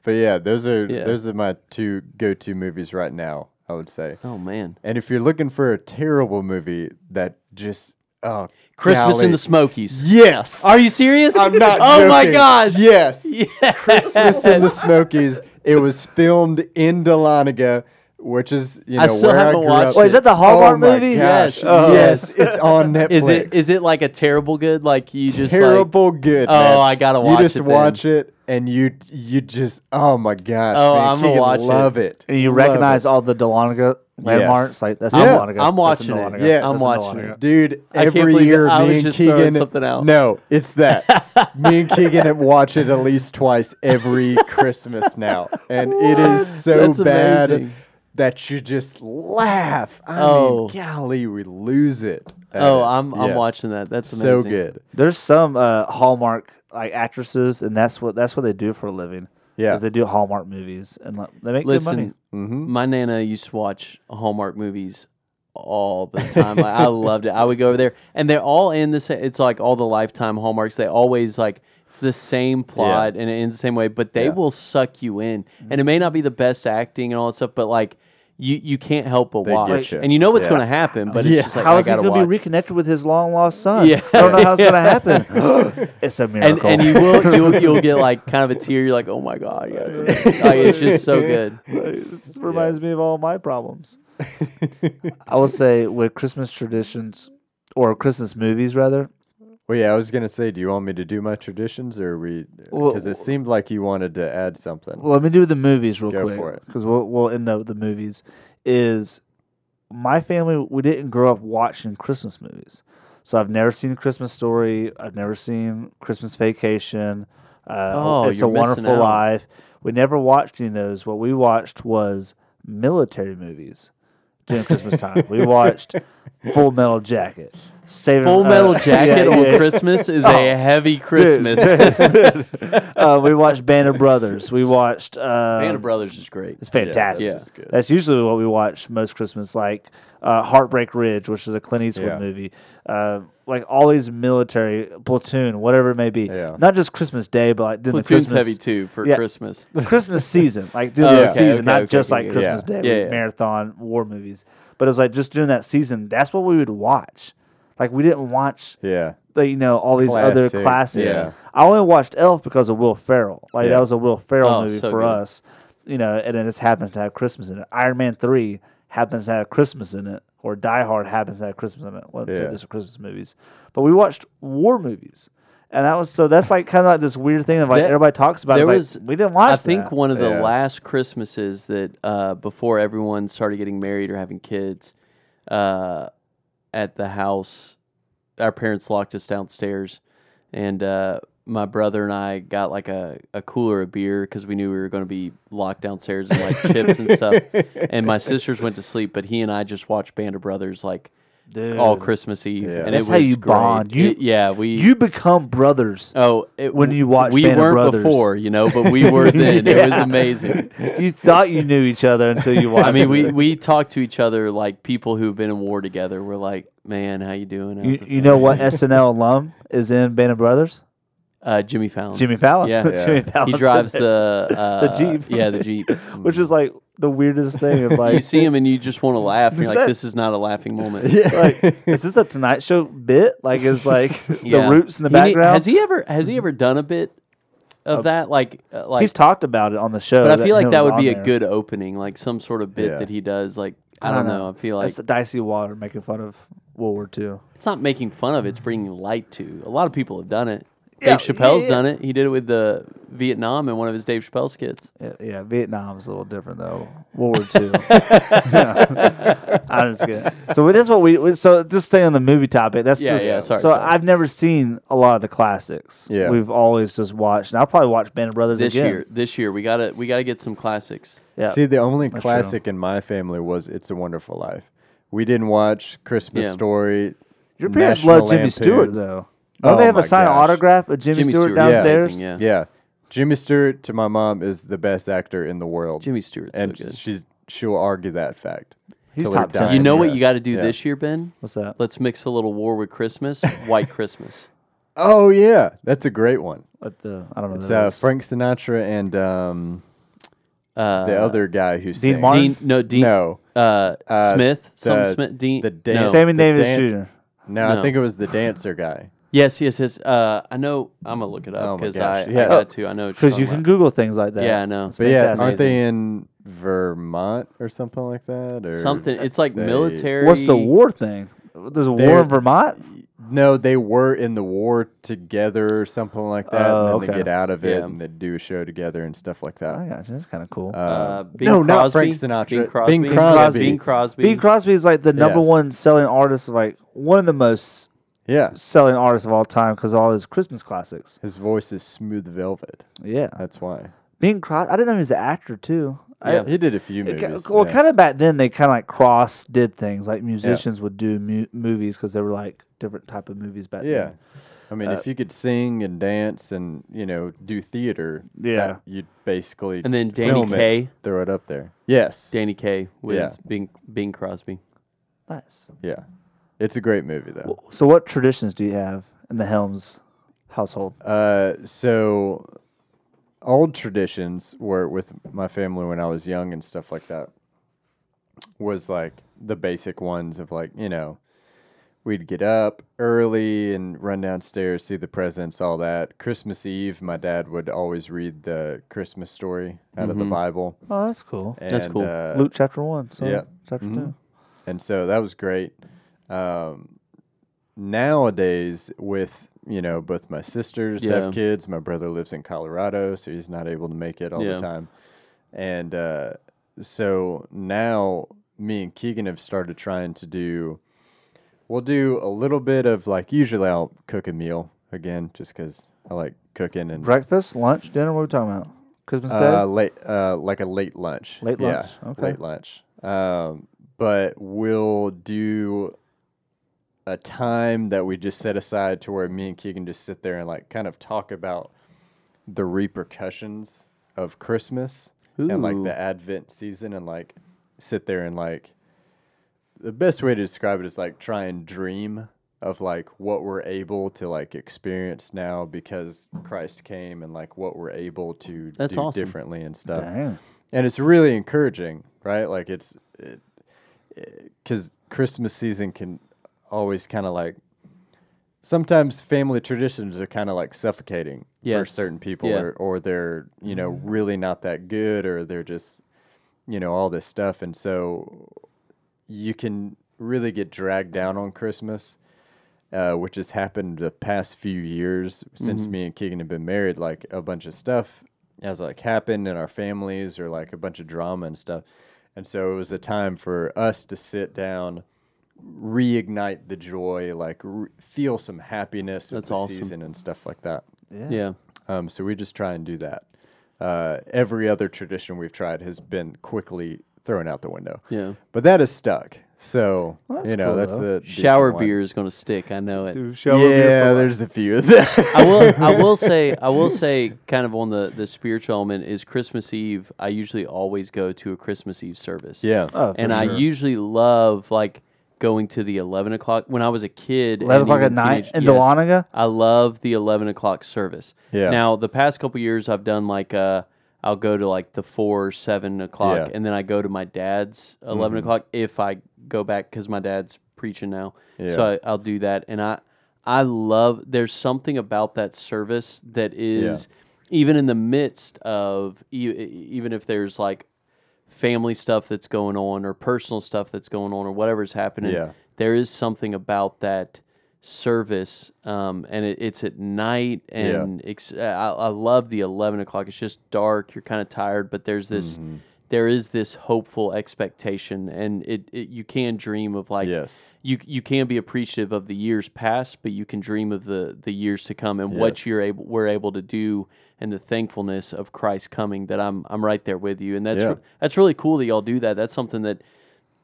But yeah, those are Yeah. those are my two go-to movies right now. I would say. Oh man, And if you're looking for a terrible movie that just oh Christmas in the Smokies. yes, Are you serious? I'm not. Oh my gosh. Yes. Yes. Christmas in the Smokies. It was filmed in Dahlonega, which is you know I still where haven't grew watched up. it. Wait, is that the Hallmark oh my movie? Gosh. Yes. Oh. Yes, it's on Netflix. Is it is it like a terrible good? Like you just like terrible good? Oh, man. I gotta You watch just it then. watch it, and you you just oh my gosh. Oh, man, I'm gonna Keegan, watch it. love it. And you Love recognize it. all the Dahlonega landmarks. Like that's Yeah. Dahlonega. I'm That's watching it. Dahlonega. Yes. I'm in watching Dahlonega. it. Dude, I can't every believe year I me and just throwing Keegan something out. No, it's that. me and Keegan have watched it at least twice every Christmas now. And it is so That's bad amazing. That you just laugh. I Oh. mean, golly, we lose it. Oh, it. I'm I'm Yes. watching that. That's So good. There's some uh, Hallmark like actresses, and that's what that's what they do for a living. Yeah. is they do Hallmark movies, and like, they make good money. Listen, my nana used to watch Hallmark movies all the time. like, I loved it. I would go over there, and they're all in the same. It's like all the Lifetime Hallmarks. They always like it's the same plot and it ends the same way, but they Yeah. will suck you in. And it mm-hmm. may not be the best acting and all that stuff, but like. You, you can't help but They watch, get you. and you know what's Yeah. going to happen, but Yeah. it's just like How I he gotta going to be reconnected with his long lost son? Yeah. I don't know how it's going to happen. it's a miracle. and you will you'll, you'll get like kind of a tear. You're like, oh my god, yes. like, it's just so good. this reminds me of all my problems. I will say with Christmas traditions or Christmas movies rather. Well, yeah, I was gonna say, do you want me to do my traditions, or we? Well- Because it seemed like you wanted to add something. Well, let me do the movies real Go quick for it. because we'll we'll end up with the movies. Is my family we didn't grow up watching Christmas movies, so I've never seen Christmas Story. I've never seen Christmas Vacation. Uh, Oh, it's a you're missing Wonderful out. Life. We never watched any of those. What we watched was military movies during Christmas time. we watched Full Metal Jacket. Saving, Full uh, Metal Jacket yeah, on yeah. Christmas is Oh, a heavy Christmas. uh, we watched Band of Brothers. We watched uh, Band of Brothers is great. It's fantastic. Yeah. This is good. That's usually what we watch most Christmas, like uh, Heartbreak Ridge, which is a Clint Eastwood Yeah. movie. Uh, like all these military platoon, whatever it may be. Yeah. Not just Christmas Day, but like during the Platoon's Christmas heavy too for Yeah. Christmas. Christmas season, like during Oh, the okay, season, okay, not okay, just okay, like okay. Christmas Yeah. Day, Yeah, yeah. marathon war movies. But it was like just during that season. That's what we would watch. Like we didn't watch yeah, like, you know all these other Classic, classics. yeah. I only watched Elf because of Will Ferrell. Like Yeah. that was a Will Ferrell Oh, movie so for good. us. You know, and it just happens to have Christmas in it. Iron Man three happens to have Christmas in it, or Die Hard happens to have Christmas in it. Well, Yeah. these are Christmas movies, but we watched war movies, and that was so. That's like kind of like this weird thing of like There- everybody talks about. there It's was- like we didn't watch. I think that. one of the Yeah. last Christmases that uh, before everyone started getting married or having kids uh, at the house, our parents locked us downstairs, and uh, my brother and I got like a, a cooler of beer because we knew we were going to be locked downstairs and like chips and stuff. And my sisters went to sleep, but he and I just watched Band of Brothers like Dude, all Christmas Eve, Yeah. and That's it how was you great. bond. You- It- yeah, we you become brothers. Oh, it, when you watch we Band of weren't Brothers. before, you know, but we were then. It was Yeah. amazing. you thought you knew each other until you watched. I mean, we it. we talk to each other like people who've been in war together. We're like, man, how you doing? How's You, the you know what SNL alum is in Band of Brothers? Uh, Jimmy Fallon. Jimmy Fallon. Yeah. Yeah. Jimmy Fallon. he drives the uh, Jeep. Yeah, the Jeep. which is like the weirdest thing. Of like, you see him and you just want to laugh. And you're like, that- this is not a laughing moment. like, is this a Tonight Show bit? Like, is like Yeah. the roots in the He ne- background? has he ever has he ever done a bit of that? Like, uh, like He's talked about it on the show. But I feel like that would be a good opening, like some sort of bit Yeah. that he does. Like I, don't know. I feel like the dicey water making fun of World War II. it's not making fun of; it, it's bringing light to. A lot of people have done it. Dave Chappelle's done it. He did it with the Vietnam in one of his Dave Chappelle skits. Yeah, yeah, Vietnam's a little different though. World War Two. I'm just kidding. So this is what we. we- So just stay on the movie topic. That's Yeah, just, yeah, sorry, So sorry. I've never seen a lot of the classics. Yeah. we've always just watched. And I'll probably watch Band of Brothers This again. year, this year we gotta we gotta get some classics. Yeah. See, the only That's classic in my family was "It's a Wonderful Life." We didn't watch Christmas Yeah. Story. Your parents National love Jimmy Stewart though. Don't Oh they have my a signed gosh. autograph of Jimmy, Jimmy Stewart Stewart is downstairs? amazing, yeah. Yeah, Jimmy Stewart to my mom is the best actor in the world. Jimmy Stewart's and so good. she's she'll argue that fact. He's till her top 10. dying You know what breath. you got to do Yeah. this year, Ben? What's that? Let's mix a little war with Christmas. White Christmas. Oh yeah, that's a great one. What the? I don't know. It's uh, is. Frank Sinatra and um, Uh, the other guy who Dean sings. Martin? Dean, no, Dean. No, Uh, Uh, Smith. Some the- Smith. Dean. the no. dan- Sammy the Davis dan- Jr. no, I No. think it was the dancer guy. Yes, yes, yes. Uh, I know. I'm gonna look it Oh up my because gosh, I, I yes. got to. I know what you're Because you talking can about. Google things like that. Yeah, I know. But yeah, aren't they in Vermont or something like that? Or something. It's like they- military. What's the war thing? There's a war They're- in Vermont. No, they were in the war together or something like that, Oh, and then okay. they get out of it Yeah. and they do a show together and stuff like that. I got you. That's kind of cool. Uh, Uh, Bing no, not Crosby? Frank Sinatra. Bing Bing Crosby. Crosby. Bing Crosby. Bing Crosby is like the number Yes. one selling artist, of like one of the most yeah, selling artist of all time because all his Christmas classics. his voice is smooth velvet. Yeah, That's why. Bing Crosby. I didn't know he was an actor too. I- Yeah. He did a few it movies. well, yeah. kind of back then they kind of like cross did things like musicians would do mu- movies because they were like different type of movies back Yeah. then. I mean, Uh, if you could sing and dance and you know do theater, Yeah. that you'd basically And then Danny film it, throw it up there. Yes, Danny Kaye with Yeah. Bing Bing Crosby. Nice. yeah, it's a great movie though. So, what traditions do you have in the Helms household? Uh, so old traditions were with my family when I was young and stuff like that was like the basic ones of like you know we'd get up early and run downstairs see the presents all that christmas eve my dad would always read the christmas story out of the bible Oh, that's cool. and, That's cool. uh, Luke chapter one. So yeah. chapter Mhm. two. and so that was great. Um, nowadays, with you know, both my sisters Yeah. have kids. My brother lives in Colorado, so he's not able to make it all Yeah. the time. And uh, so now, me and Keegan have started trying to do. We'll do a little bit of like. Usually, I'll cook a meal again, just because I like cooking and Breakfast, lunch, dinner. What are we talking about? Christmas Day. uh, late, uh, like a late lunch. Late yeah, lunch, okay. Late lunch. Um, but we'll do a time that we just set aside to where me and Keegan just sit there and like kind of talk about the repercussions of Christmas and like the Advent season and like sit there and like the best way to describe it is like try and dream of like what we're able to like experience now because Christ came and like what we're able to That's do awesome. differently and stuff. Dang. And it's really encouraging, right? Like it's because Christmas season can always kind of like sometimes family traditions are kind of like suffocating for certain people Yeah. or, or they're you know really not that good or they're just you know all this stuff. And so you can really get dragged down on christmas uh, which has happened the past few years since me and keegan have been married. Like a bunch of stuff has like happened in our families or like a bunch of drama and stuff. And so it was a time for us to sit down reignite the joy like re- feel some happiness That's of the awesome. season and stuff like that Yeah. Yeah. um, so we just try and do that. Uh, every other tradition we've tried has been quickly thrown out the window. Yeah. But that is stuck. So Well, you know cool, that's though. the decent Shower one. beer is going to stick. I know it. Yeah, there's a few of that. I will. I will say. I will say, kind of on the the spiritual element is Christmas Eve. I usually always go to a Christmas Eve service. yeah. Oh, for and I usually love like going to the eleven o'clock when I was a kid. 11 o'clock at even night in yes, Dahlonega? I love the eleven o'clock service. Yeah. Now the past couple years I've done like uh I'll go to like the four seven o'clock Yeah. and then I go to my dad's 11 o'clock if I go back because my dad's preaching now. Yeah. So I, I'll do that and I I love there's something about that service that is even in the midst of e- even if there's like family stuff that's going on or personal stuff that's going on or whatever's happening Yeah. there is something about that service, um, and it, it's at night, and ex- I, I love the eleven o'clock. It's just dark. You're kind of tired, but there's this. Mm-hmm. There is this hopeful expectation, and it, it you can dream of like Yes. you you can be appreciative of the years past, but you can dream of the the years to come and what you're able we're able to do and the thankfulness of Christ coming. That I'm I'm right there with you, and that's Yeah. that's really cool that y'all do that. That's something that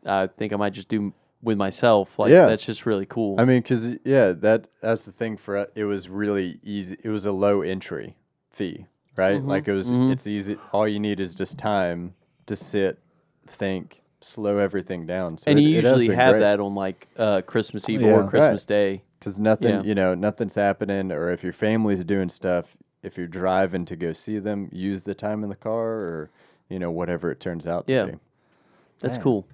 I think I might just do with myself. Like Yeah. that's just really cool. I mean, because yeah, that that's the thing for. It was really easy. It was a low entry fee, right? Mm-hmm. Like it was. It's easy. All you need is just time to sit, think, slow everything down. So and it, you it has usually been have great. that on like uh, Christmas Eve Yeah. or Right. Christmas Day. because nothing, Yeah. you know, nothing's happening, or if your family's doing stuff, if you're driving to go see them, use the time in the car, or you know, whatever it turns out to Yeah. be. That's Man. cool.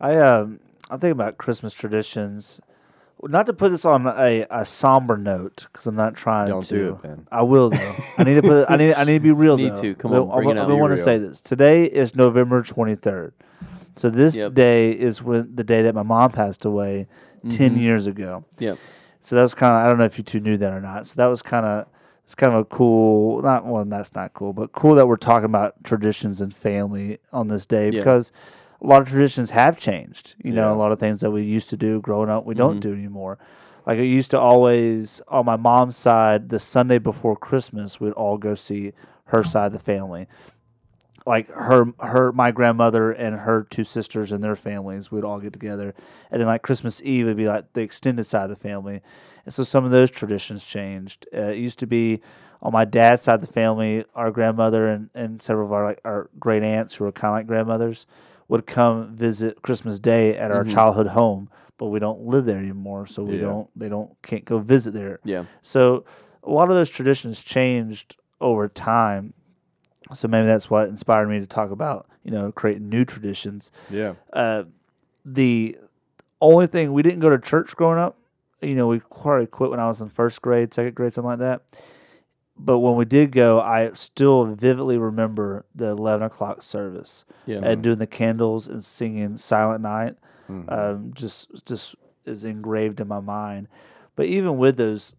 I um I think about Christmas traditions. Not to put this on a, a somber note because I'm not trying Don't to. do it, Ben. I will though. I need to put. I need. I need to be real. Need though. to. Come I've on, been- bring I've, it I've out. been Be wanting to say this. Today is November 23rd. So this Yep. day is when the day that my mom passed away 10 Mhm. years ago. Yep. So that was kind of. I don't know if you two knew that or not. So that was kind of. It's kind of a cool. Not well. That's not cool, but cool that we're talking about traditions and family on this day Yeah. because a lot of traditions have changed. You know, a lot of things that we used to do growing up, we don't Mhm. do anymore. Like it used to always on my mom's side, the Sunday before Christmas, we'd all go see her side of the family. Like her, her, my grandmother and her two sisters and their families we'd all get together, and then like Christmas Eve would be like the extended side of the family, and so some of those traditions changed. Uh, it used to be on my dad's side of the family, our grandmother and, and several of our like our great aunts who were kind of like grandmothers would come visit Christmas Day at our Mhm. childhood home, but we don't live there anymore, so we Yeah. don't they don't can't go visit there. Yeah. So a lot of those traditions changed over time. So maybe that's what inspired me to talk about you know creating new traditions. Yeah. Uh, the only thing we didn't go to church growing up. You know, we probably quit when I was in first grade, second grade, something like that. But when we did go, I still vividly remember the eleven o'clock service Yeah. and doing the candles and singing Silent Night. Mhm. Um, just just is engraved in my mind. But even with those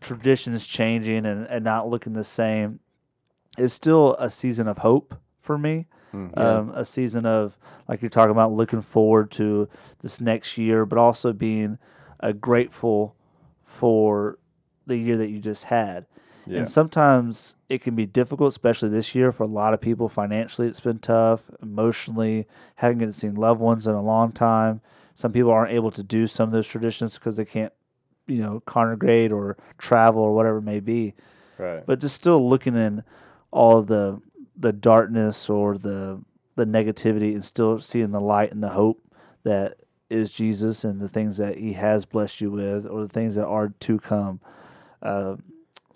traditions changing and, and not looking the same, it's still a season of hope for me. Mhm. Um, a season of like you're talking about looking forward to this next year, but also being uh, grateful for the year that you just had. Yeah. And sometimes it can be difficult, especially this year for a lot of people. Financially, it's been tough. Emotionally, haven't get to see loved ones in a long time. Some people aren't able to do some of those traditions because they can't, you know, congregate or travel or whatever it may be. right. But just still looking in all the the darkness or the the negativity and still seeing the light and the hope that is Jesus and the things that He has blessed you with or the things that are to come. Uh,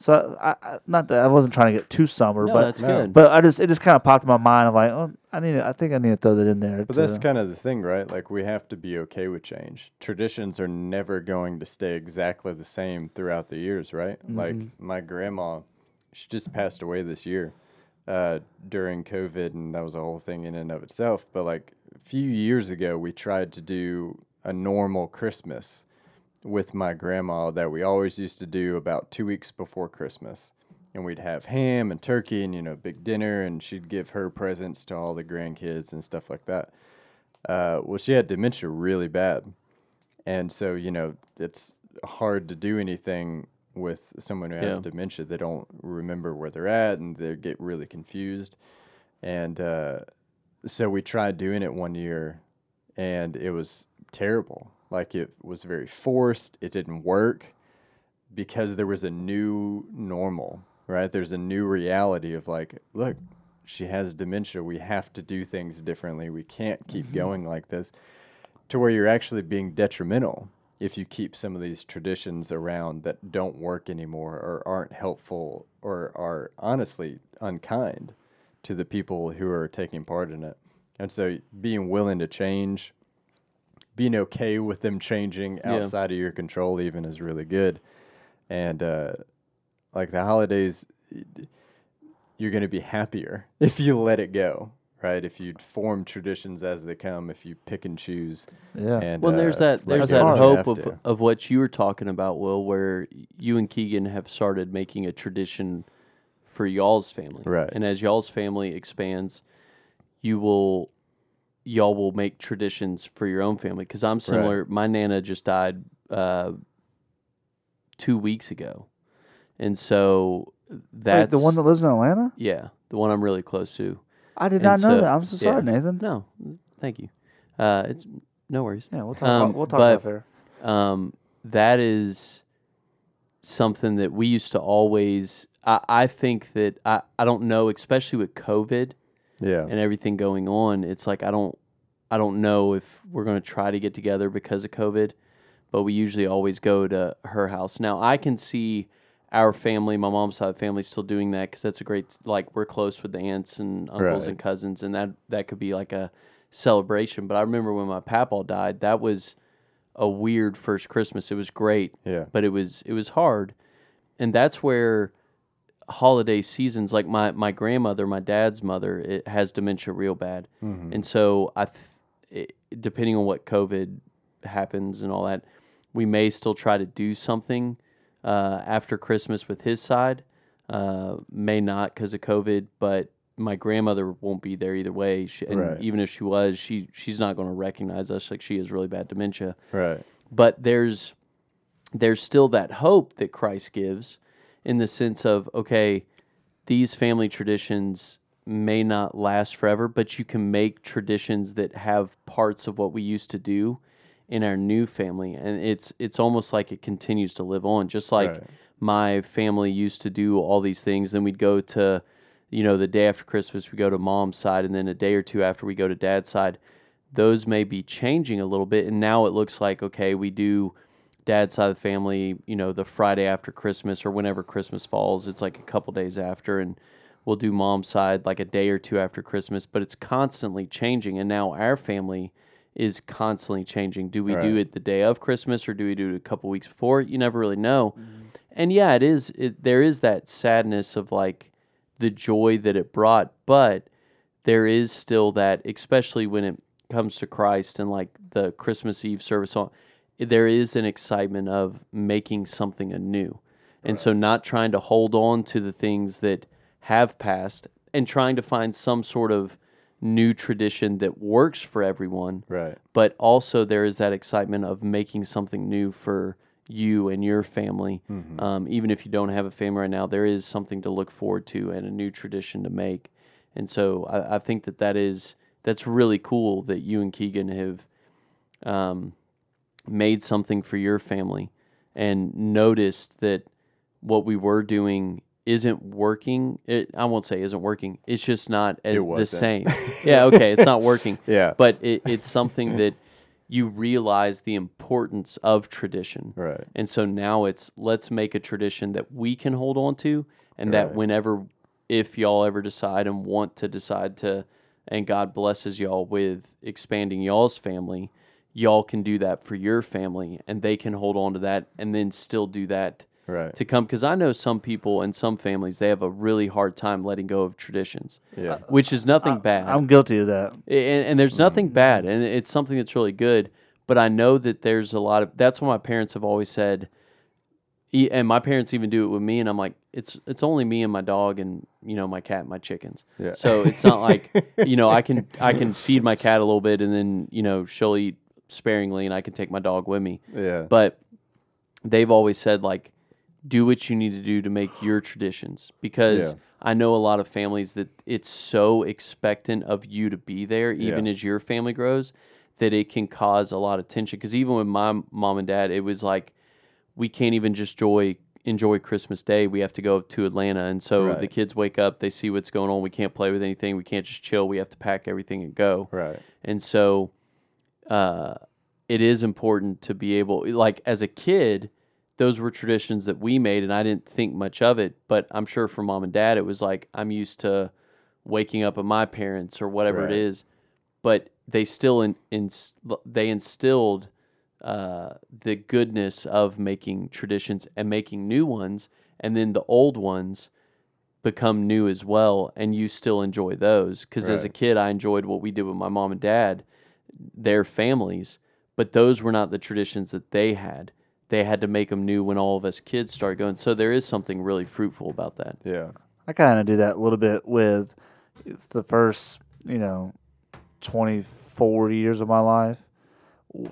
so I, I not that I wasn't trying to get too somber, No, but that's good. but I just it just kind of popped in my mind of like, oh, I need to, I think I need to throw that in there. But to- that's kind of the thing, right? Like we have to be okay with change. Traditions are never going to stay exactly the same throughout the years, right? Like my grandma, she just passed away this year uh, during COVID, and that was a whole thing in and of itself. But like a few years ago, we tried to do a normal Christmas with my grandma that we always used to do about two weeks before Christmas. And we'd have ham and turkey and, you know, big dinner, and she'd give her presents to all the grandkids and stuff like that. Uh, well, she had dementia really bad. And so, you know, it's hard to do anything with someone who has Yeah. dementia. They don't remember where they're at and they get really confused. And uh, so we tried doing it one year and it was terrible. Like it was very forced, it didn't work because there was a new normal, right? There's a new reality of like, look, she has dementia. We have to do things differently. We can't keep mm-hmm. going like this to where you're actually being detrimental if you keep some of these traditions around that don't work anymore or aren't helpful or are honestly unkind to the people who are taking part in it. And so being willing to change, being okay with them changing Yeah. outside of your control even is really good. And uh, like the holidays, you're going to be happier if you let it go, right? If you form traditions as they come, if you pick and choose. Yeah. And, Well, there's uh, that there's that hope of, did. of what you were talking about, Will, where you and Keegan have started making a tradition for y'all's family, Right. And as y'all's family expands, you will y'all will make traditions for your own family. Because I'm similar. My nana just died uh, two weeks ago, and so that's Wait, the one that lives in Atlanta? yeah, the one I'm really close to. I did And not know so- that. I'm so sorry, yeah. Nathan. No, thank you. Uh, it's no worries. Yeah, we'll talk. Um, about, we'll talk but- about there. um, that is something that we used to always. I, I think that I, I don't know, especially with COVID Yeah. and everything going on. It's like I don't I don't know if we're going to try to get together because of COVID, but we usually always go to her house. Now I can see our family, my mom's side of the family, still doing that because that's a great like we're close with the aunts and uncles Right. and cousins, and that that could be like a celebration. But I remember when my papaw died, that was a weird first Christmas. It was great, Yeah. but it was it was hard, and that's where holiday seasons like my my grandmother my dad's mother it has dementia real bad and so i th- it, depending on what covid happens and all that we may still try to do something uh, after christmas with his side uh, may not because of covid but my grandmother won't be there either way she, and Right. even if she was she she's not going to recognize us like she has really bad dementia Right. but there's there's still that hope that Christ gives in the sense of okay these family traditions may not last forever but you can make traditions that have parts of what we used to do in our new family. And it's it's almost like it continues to live on. Just like Right. my family used to do all these things then we'd go to you know the day after christmas we go to mom's side and then a day or two after we go to dad's side. Those may be changing a little bit and now it looks like okay we do dad's side of the family you know the friday after christmas or whenever christmas falls it's like a couple days after and we'll do mom's side like a day or two after christmas but it's constantly changing and now our family is constantly changing. Do we do it the day of christmas or do we do it a couple weeks before? You never really know. Mm-hmm. And yeah it is it, there is that sadness of like the joy that it brought but there is still that, especially when it comes to Christ and like the Christmas Eve service on, there is an excitement of making something anew. And so not trying to hold on to the things that have passed and trying to find some sort of new tradition that works for everyone Right. but also there is that excitement of making something new for you and your family. Um, even if you don't have a family right now, there is something to look forward to and a new tradition to make. And so I, I think that that is that's really cool that you and Keegan have um, made something for your family and noticed that what we were doing isn't working. It, I won't say isn't working. It's just not as the same. yeah, okay, it's not working Yeah. but it, it's something that you realize the importance of tradition. Right. And so now it's let's make a tradition that we can hold on to and that whenever if y'all ever decide and want to decide to and God blesses y'all with expanding y'all's family, y'all can do that for your family and they can hold on to that and then still do that Right. to come because I know some people and some families they have a really hard time letting go of traditions. Yeah. Which is nothing bad I'm guilty of that. and, and there's nothing bad and it's something that's really good but i know that there's a lot of that's what my parents have always said E- and my parents even do it with me and i'm like it's it's only me and my dog and you know my cat and my chickens Yeah. so it's not like you know i can i can feed my cat a little bit and then you know she'll eat sparingly and i can take my dog with me. Yeah. but they've always said like do what you need to do to make your traditions because Yeah. I know a lot of families that it's so expectant of you to be there even Yeah. as your family grows that it can cause a lot of tension. Because even with my mom and dad it was like we can't even just joy enjoy Christmas Day. We have to go to Atlanta. And so the kids wake up they see what's going on. We can't play with anything. We can't just chill. We have to pack everything and go. Right. and so uh, it is important to be able, like as a kid, those were traditions that we made, and I didn't think much of it. But I'm sure for mom and dad, it was like I'm used to waking up at my parents or whatever Right. it is. But they still in, in they instilled uh, the goodness of making traditions and making new ones, and then the old ones become new as well and you still enjoy those because as a kid i enjoyed what we did with my mom and dad their families but those were not the traditions that they had they had to make them new when all of us kids started going so there is something really fruitful about that Yeah. I kind of do that a little bit with the first, you know, 24 years of my life.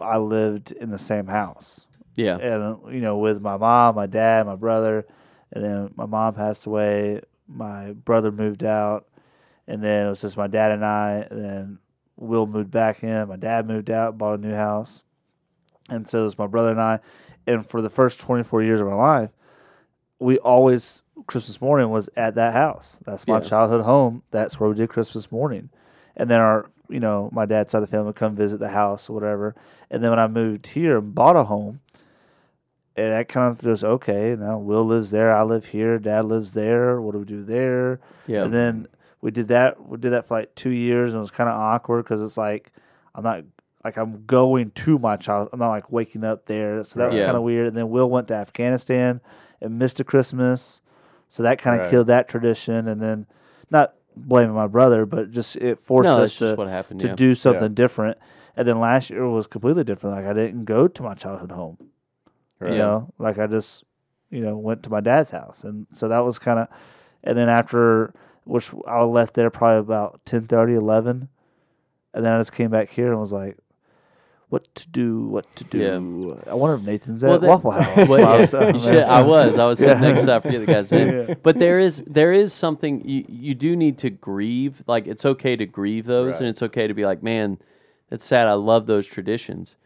I lived in the same house. yeah And, you know, with my mom, my dad, my brother. And then my mom passed away. My brother moved out. And then it was just my dad and I. And then Will moved back in. My dad moved out, bought a new house. And so it was my brother and I. And for the first 24 years of our life, we always Christmas morning was at that house. That's my Yeah. childhood home. That's where we did Christmas morning. And then our, you know, my dad's side of the family would come visit the house or whatever. And then when I moved here and bought a home, and that kind of goes okay. Now Will lives there. I live here. Dad lives there. What do we do there? yeah And then we did that. We did that for like two years, and it was kind of awkward because it's like I'm not like I'm going to my child. I'm not like waking up there. So that was Yeah. kind of weird. And then Will went to Afghanistan and missed a Christmas, so that kind of Right. killed that tradition. And then not blaming my brother, but just it forced no us to happened to yeah. do something different. And then last year was completely different. Like I didn't go to my childhood home. Right. You know, like I just, you know, went to my dad's house, and so that was kind of. And then after, which I left there probably about 10, 11, and then I just came back here and was like, "What to do? What to do?" I wonder if Nathan's at Well, that- Waffle House. Well, I yeah, was, uh, should- I was. I was sitting Yeah. next to. I forget the guy's name. Yeah. But there is there is something you you do need to grieve. Like it's okay to grieve those, Right. and it's okay to be like, man, it's sad. I love those traditions,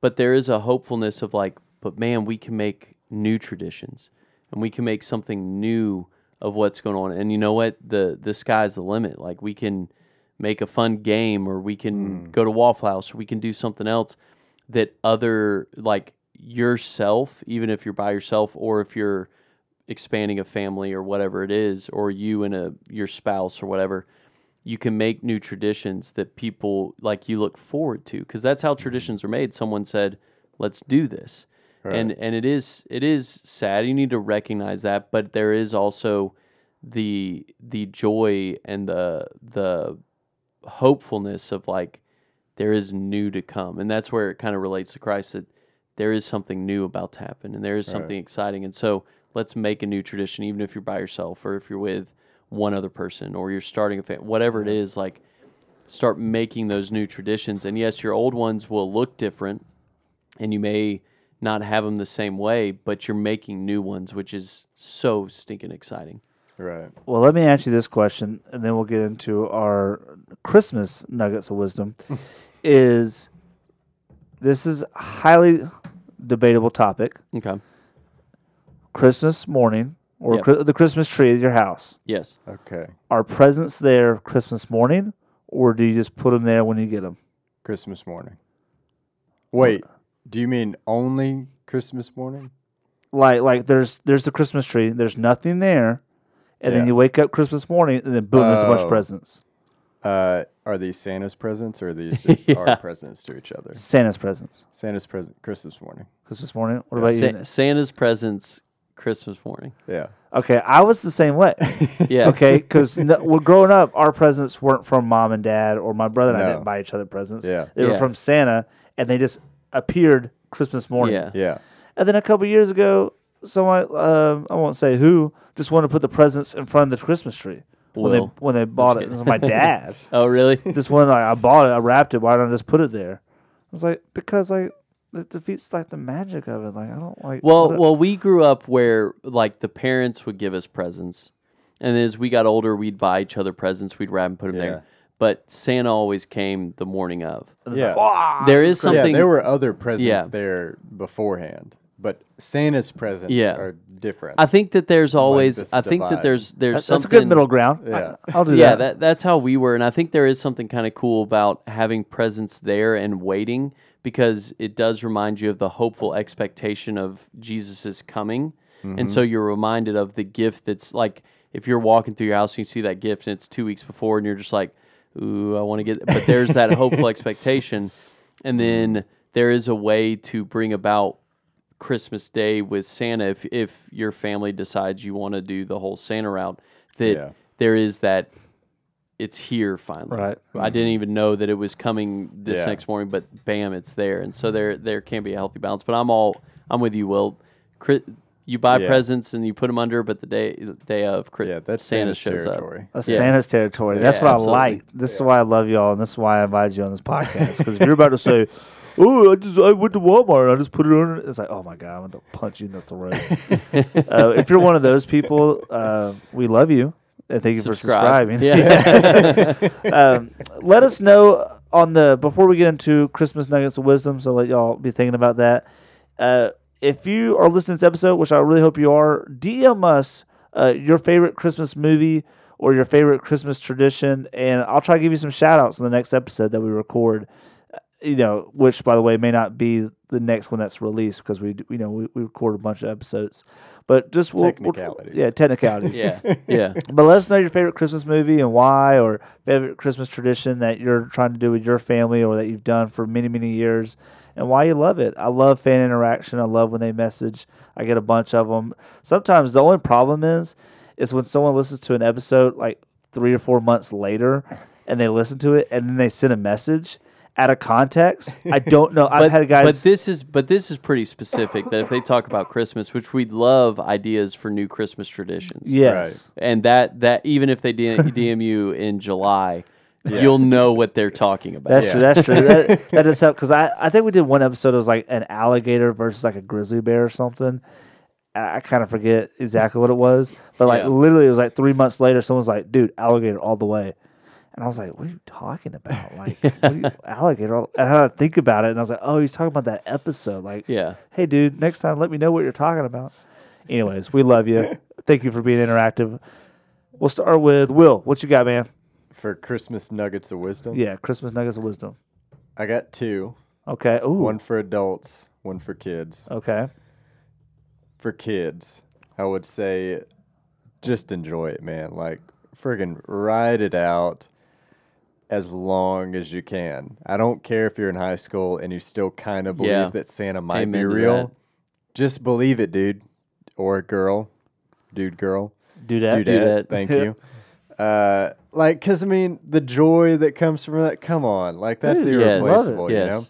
but there is a hopefulness of like, but man, we can make new traditions, and we can make something new of what's going on. And you know what? The the sky's the limit. Like we can make a fun game, or we can hmm. go to Waffle House, or we can do something else that other like yourself, even if you're by yourself, or if you're expanding a family or whatever it is, or you and a your spouse or whatever, you can make new traditions that people like you look forward to because that's how hmm. traditions are made. Someone said, "Let's do this," and and it is it is sad. You need to recognize that, but there is also the the joy and the the hopefulness of like there is new to come. And that's where it kind of relates to christ that there is something new about to happen and there is something exciting. And so let's make a new tradition even if you're by yourself or if you're with one other person or you're starting a family whatever it is like start making those new traditions. And yes your old ones will look different and you may not have them the same way but you're making new ones which is so stinking exciting Right. Well, let me ask you this question, and then we'll get into our Christmas nuggets of wisdom. is this is a highly debatable topic? okay Christmas morning or Yep. Chri- the Christmas tree at your house. yes Okay. Are presents there Christmas morning, or do you just put them there when you get them? Christmas morning. Wait, do you mean only Christmas morning? Like, like there's there's the Christmas tree. There's nothing there, and then you wake up Christmas morning, and then boom, there's a bunch of Oh. presents. Uh, are these Santa's presents or are these just Yeah. our presents to each other? Santa's presents. Santa's present Christmas morning. Christmas morning. What about Sa- you? Nick? santa's presents christmas morning Yeah. Okay, I was the same way. yeah Okay, because no, well, growing up, our presents weren't from mom and dad, or my brother and I No. didn't buy each other presents. Yeah. they were Yeah. from Santa, and they just appeared Christmas morning. yeah Yeah. And then a couple years ago, someone um, I won't say who just wanted to put the presents in front of the Christmas tree when they when they bought it. It was my dad. oh really this one like, I bought it, I wrapped it. Why don't I just put it there? I was like, because like it defeats like the magic of it. Like I don't like. Well, well, we grew up where like the parents would give us presents, and as we got older, we'd buy each other presents. We'd wrap and put them Yeah. there. But Santa always came the morning of. Yeah. "Ah!" There is something. yeah, there were other presents Yeah. there beforehand, but Santa's presents Yeah. are different. I think that there's like always. this I think that there's there's That's, that's a good middle ground. Yeah. I, will do yeah, that. that that's how we were, and I think there is something kind of cool about having presents there and waiting because it does remind you of the hopeful expectation of Jesus' coming, and so you're reminded of the gift that's like if you're walking through your house and you see that gift and it's two weeks before, and you're just like, "Ooh, I want to get," but there's that hopeful expectation, and then there is a way to bring about Christmas Day with Santa if if your family decides you want to do the whole Santa route that Yeah. there is that it's here finally. Right. I didn't even know that it was coming this Yeah. next morning, but bam, it's there. And so there there can be a healthy balance. But I'm all I'm with you, Will. Chri- You buy Yeah. presents and you put them under, but the day day of Chri- Yeah, that's Santa Santa's shows territory. That's Yeah. Santa's territory. That's Yeah, what absolutely. I like. This is why I love y'all, and this is why I invited you on this podcast. Because if you're about to say, "Oh, I just I went to Walmart, and I just put it on," it's like, "Oh my god, I'm going to punch you in the throat." uh, if you're one of those people, uh, we love you, and thank you Subscribe. for subscribing. Yeah. um, let us know on the before we get into Christmas nuggets of wisdom. So let y'all be thinking about that. Uh, if you are listening to this episode, which I really hope you are, DM us uh, your favorite Christmas movie or your favorite Christmas tradition, and I'll try to give you some shout outs in the next episode that we record. Uh, You know, which by the way may not be the next one that's released because we, you know, we, we record a bunch of episodes, but just we'll, we'll- Technicalities. yeah, technicalities. yeah. Yeah. But let us know your favorite Christmas movie and why, or favorite Christmas tradition that you're trying to do with your family or that you've done for many, many years, and why you love it. I love fan interaction. I love when they message. I get a bunch of them. Sometimes the only problem is, is when someone listens to an episode like three or four months later, and they listen to it and then they send a message out of context. I don't know. I've but, had guys. but this is but this is pretty specific that if they talk about Christmas, which we'd love ideas for new Christmas traditions. yes. And that that even if they DM, DM you in July, you'll know what they're talking about. That's Yeah. true. That's true. that, that does help because I, I think we did one episode. It was like an alligator versus like a grizzly bear or something. I, I kind of forget exactly what it was, but like Yeah. literally, it was like three months later. Someone's like, "Dude, alligator all the way," and I was like, "What are you talking about? Like, what are you, alligator?" all-" And I had to think about it, and I was like, "Oh, he's talking about that episode." Like, Yeah. hey, dude, next time let me know what you're talking about. Anyways, we love you. Thank you for being interactive. We'll start with Will. What you got, man? For Christmas nuggets of wisdom, Yeah, Christmas nuggets of wisdom. I got two. Okay. Ooh. One for adults, one for kids. Okay. For kids, I would say just enjoy it, man. Like friggin' ride it out as long as you can. I don't care if you're in high school and you still kind of believe Yeah. that Santa might Amen be real. Just believe it, dude. Or girl. Dude, girl. Do that. Do Do that. that. Thank you. Uh, like, cause I mean, the joy that comes from that. Come on, like that's Dude, yes. irreplaceable, Love it. you Yes. know.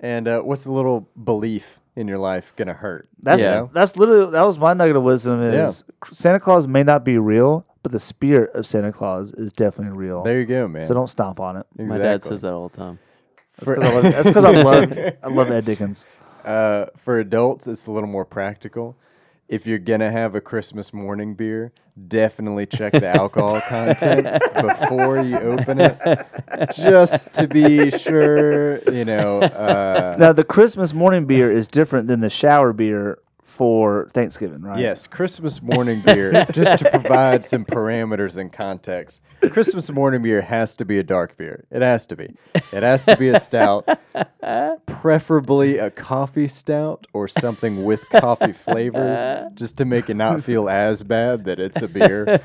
And uh, what's the little belief in your life gonna hurt? That's Yeah. you know? that's literally that was my nugget of wisdom is Santa Claus may not be real, but the spirit of Santa Claus is definitely real. There you go, man. so don't stomp on it. My dad says that all the time. For, That's 'cause I love- That's because I love I love Ed Dickens. uh, for adults, it's a little more practical. If you're gonna have a Christmas morning beer, definitely check the alcohol content before you open it, just to be sure. You know, uh, Now the Christmas morning beer is different than the shower beer for Thanksgiving, right? Yes, Christmas morning beer, just to provide some parameters and context. Christmas morning beer has to be a dark beer. It has to be. It has to be a stout, preferably a coffee stout or something with coffee flavors, just to make it not feel as bad that it's a beer.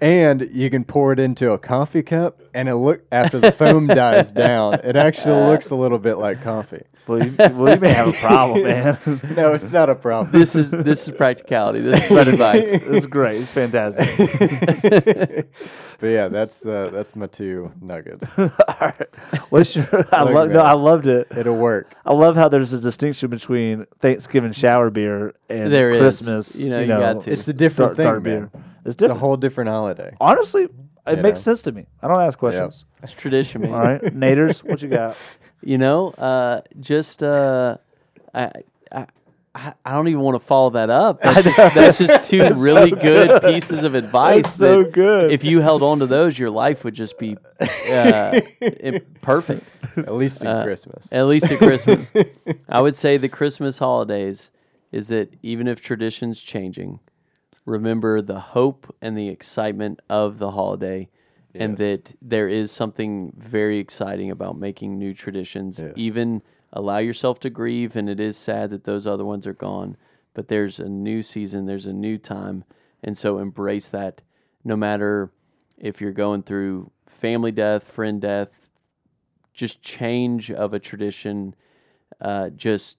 And you can pour it into a coffee cup, and it look after the foam dies down, it actually looks a little bit like coffee. Well, you, well, you may have a problem, man. No, it's not a problem. This is this is practicality. This is good advice. it's great. It's fantastic. But yeah, that's uh, that's my two nuggets. All right. What's your? I Look, love. No. I loved it. It'll work. I love how there's a distinction between Thanksgiving shower beer and There is. Christmas. You know, you got to. It's a different dark, dark thing, man. beer. It's It's a whole different holiday. Honestly, it You makes know? sense to me. I don't ask questions. It's tradition, man. All right, Naders, what you got? You know, uh, just uh, I, I, I I don't even want to follow that up. That's just, that's just two really good, pieces of advice. That's so that good. If you held on to those, your life would just be uh, perfect. At least in Uh, Christmas. At least at Christmas. I would say the Christmas holidays is that even if traditions changing, remember the hope and the excitement of the holiday and that there is something very exciting about making new traditions. Yes. Even allow yourself to grieve and it is sad that those other ones are gone, but there's a new season, there's a new time, and so embrace that no matter if you're going through family death, friend death, just change of a tradition, uh, just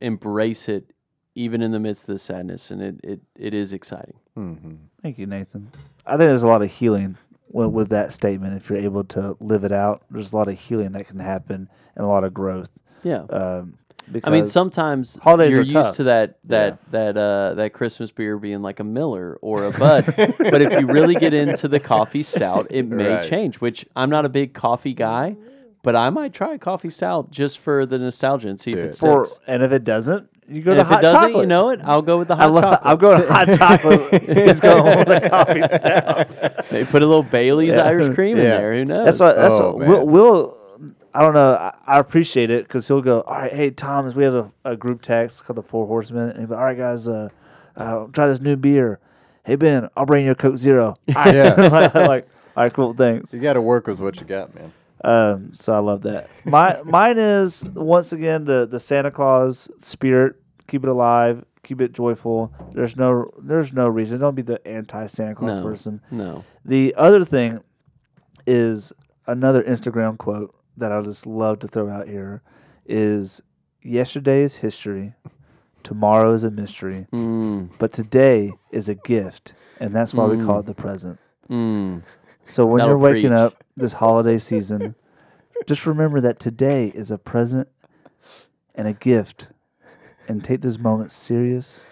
embrace it even in the midst of the sadness, and it it, it is exciting. Mm-hmm. Thank you, Nathan. I think there's a lot of healing with, with that statement. If you're able to live it out, there's a lot of healing that can happen and a lot of growth. Yeah. Um, because I mean, sometimes holidays you're are used tough. to that that that uh, that Christmas beer being like a Miller or a Bud, but if you really get into the coffee stout, it may Right. change. Which I'm not a big coffee guy, but I might try a coffee stout just for the nostalgia and see if it Dude. for sticks. and if it doesn't, you go And to if hot it doesn't, chocolate. you know it. I'll go with the hot love. chocolate. I'm going to hot chocolate. It's going with the coffee stout. They put a little Bailey's Irish cream in there. Who knows? That's what. That's Oh, what. We'll, we'll. I don't know. I, I appreciate it because he'll go. All right, hey Thomas, we have a, a group text called the Four Horsemen. And he'll be, all right, guys, uh, uh, try this new beer. Hey Ben, I'll bring you a Coke Zero. All right. Yeah. like, like, all right, cool, thanks. You got to work with what you got, man. Um, so I love that. My mine is once again the the Santa Claus spirit. Keep it alive. Keep it joyful. There's no there's no reason. Don't be the anti Santa Claus No. person. no. The other thing is another Instagram quote that I just love to throw out here is yesterday is history, tomorrow is a mystery, Mm, but today is a gift, and that's why we call it the present. mm. So when That'll you're waking preach. up this holiday season, just remember that today is a present and a gift, and take those moments serious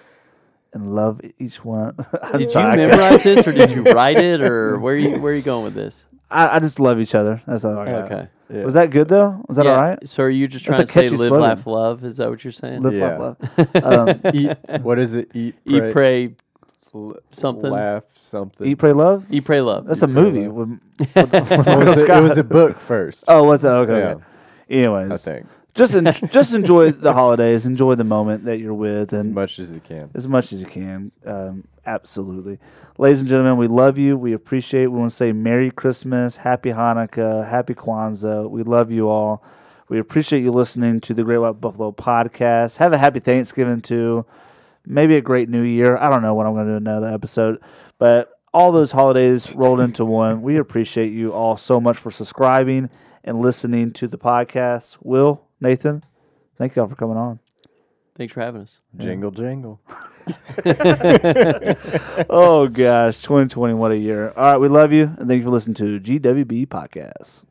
and love each one. I'm Did you sorry, I can't- memorize this, or did you write it, or where you where are you going with this? I, I just love each other. That's all I got. Okay. Yeah. Was that good though? Was that Yeah, all right? So are you just That's trying a to say catchy live, slogan. laugh, love? Is that what you're saying? Live, Yeah. love, love. Um, Eat. What is it? Eat. Eat, pray, l- something. Laugh. Something. Eat, pray, love. eat, pray, love. That's a Eat, Pray, movie. Love. With, it, was a, it was a book first. oh, what's that? Okay. Yeah. okay. Anyways, I think just en- just enjoy the holidays. Enjoy the moment that you're with, and as and much as you can. as much as you can. Um, absolutely. Ladies and gentlemen, we love you. We appreciate. We want to say Merry Christmas, Happy Hanukkah, Happy Kwanzaa. We love you all. We appreciate you listening to the Great White Buffalo podcast. Have a happy Thanksgiving too. Maybe a great new year. I don't know what I'm going to do in another episode, but all those holidays rolled into one. We appreciate you all so much for subscribing and listening to the podcast. Will, Nathan, thank y'all for coming on. Thanks for having us. Jingle, jingle. oh gosh, 2020, what a year. All right, we love you and thank you for listening to GWB Podcast.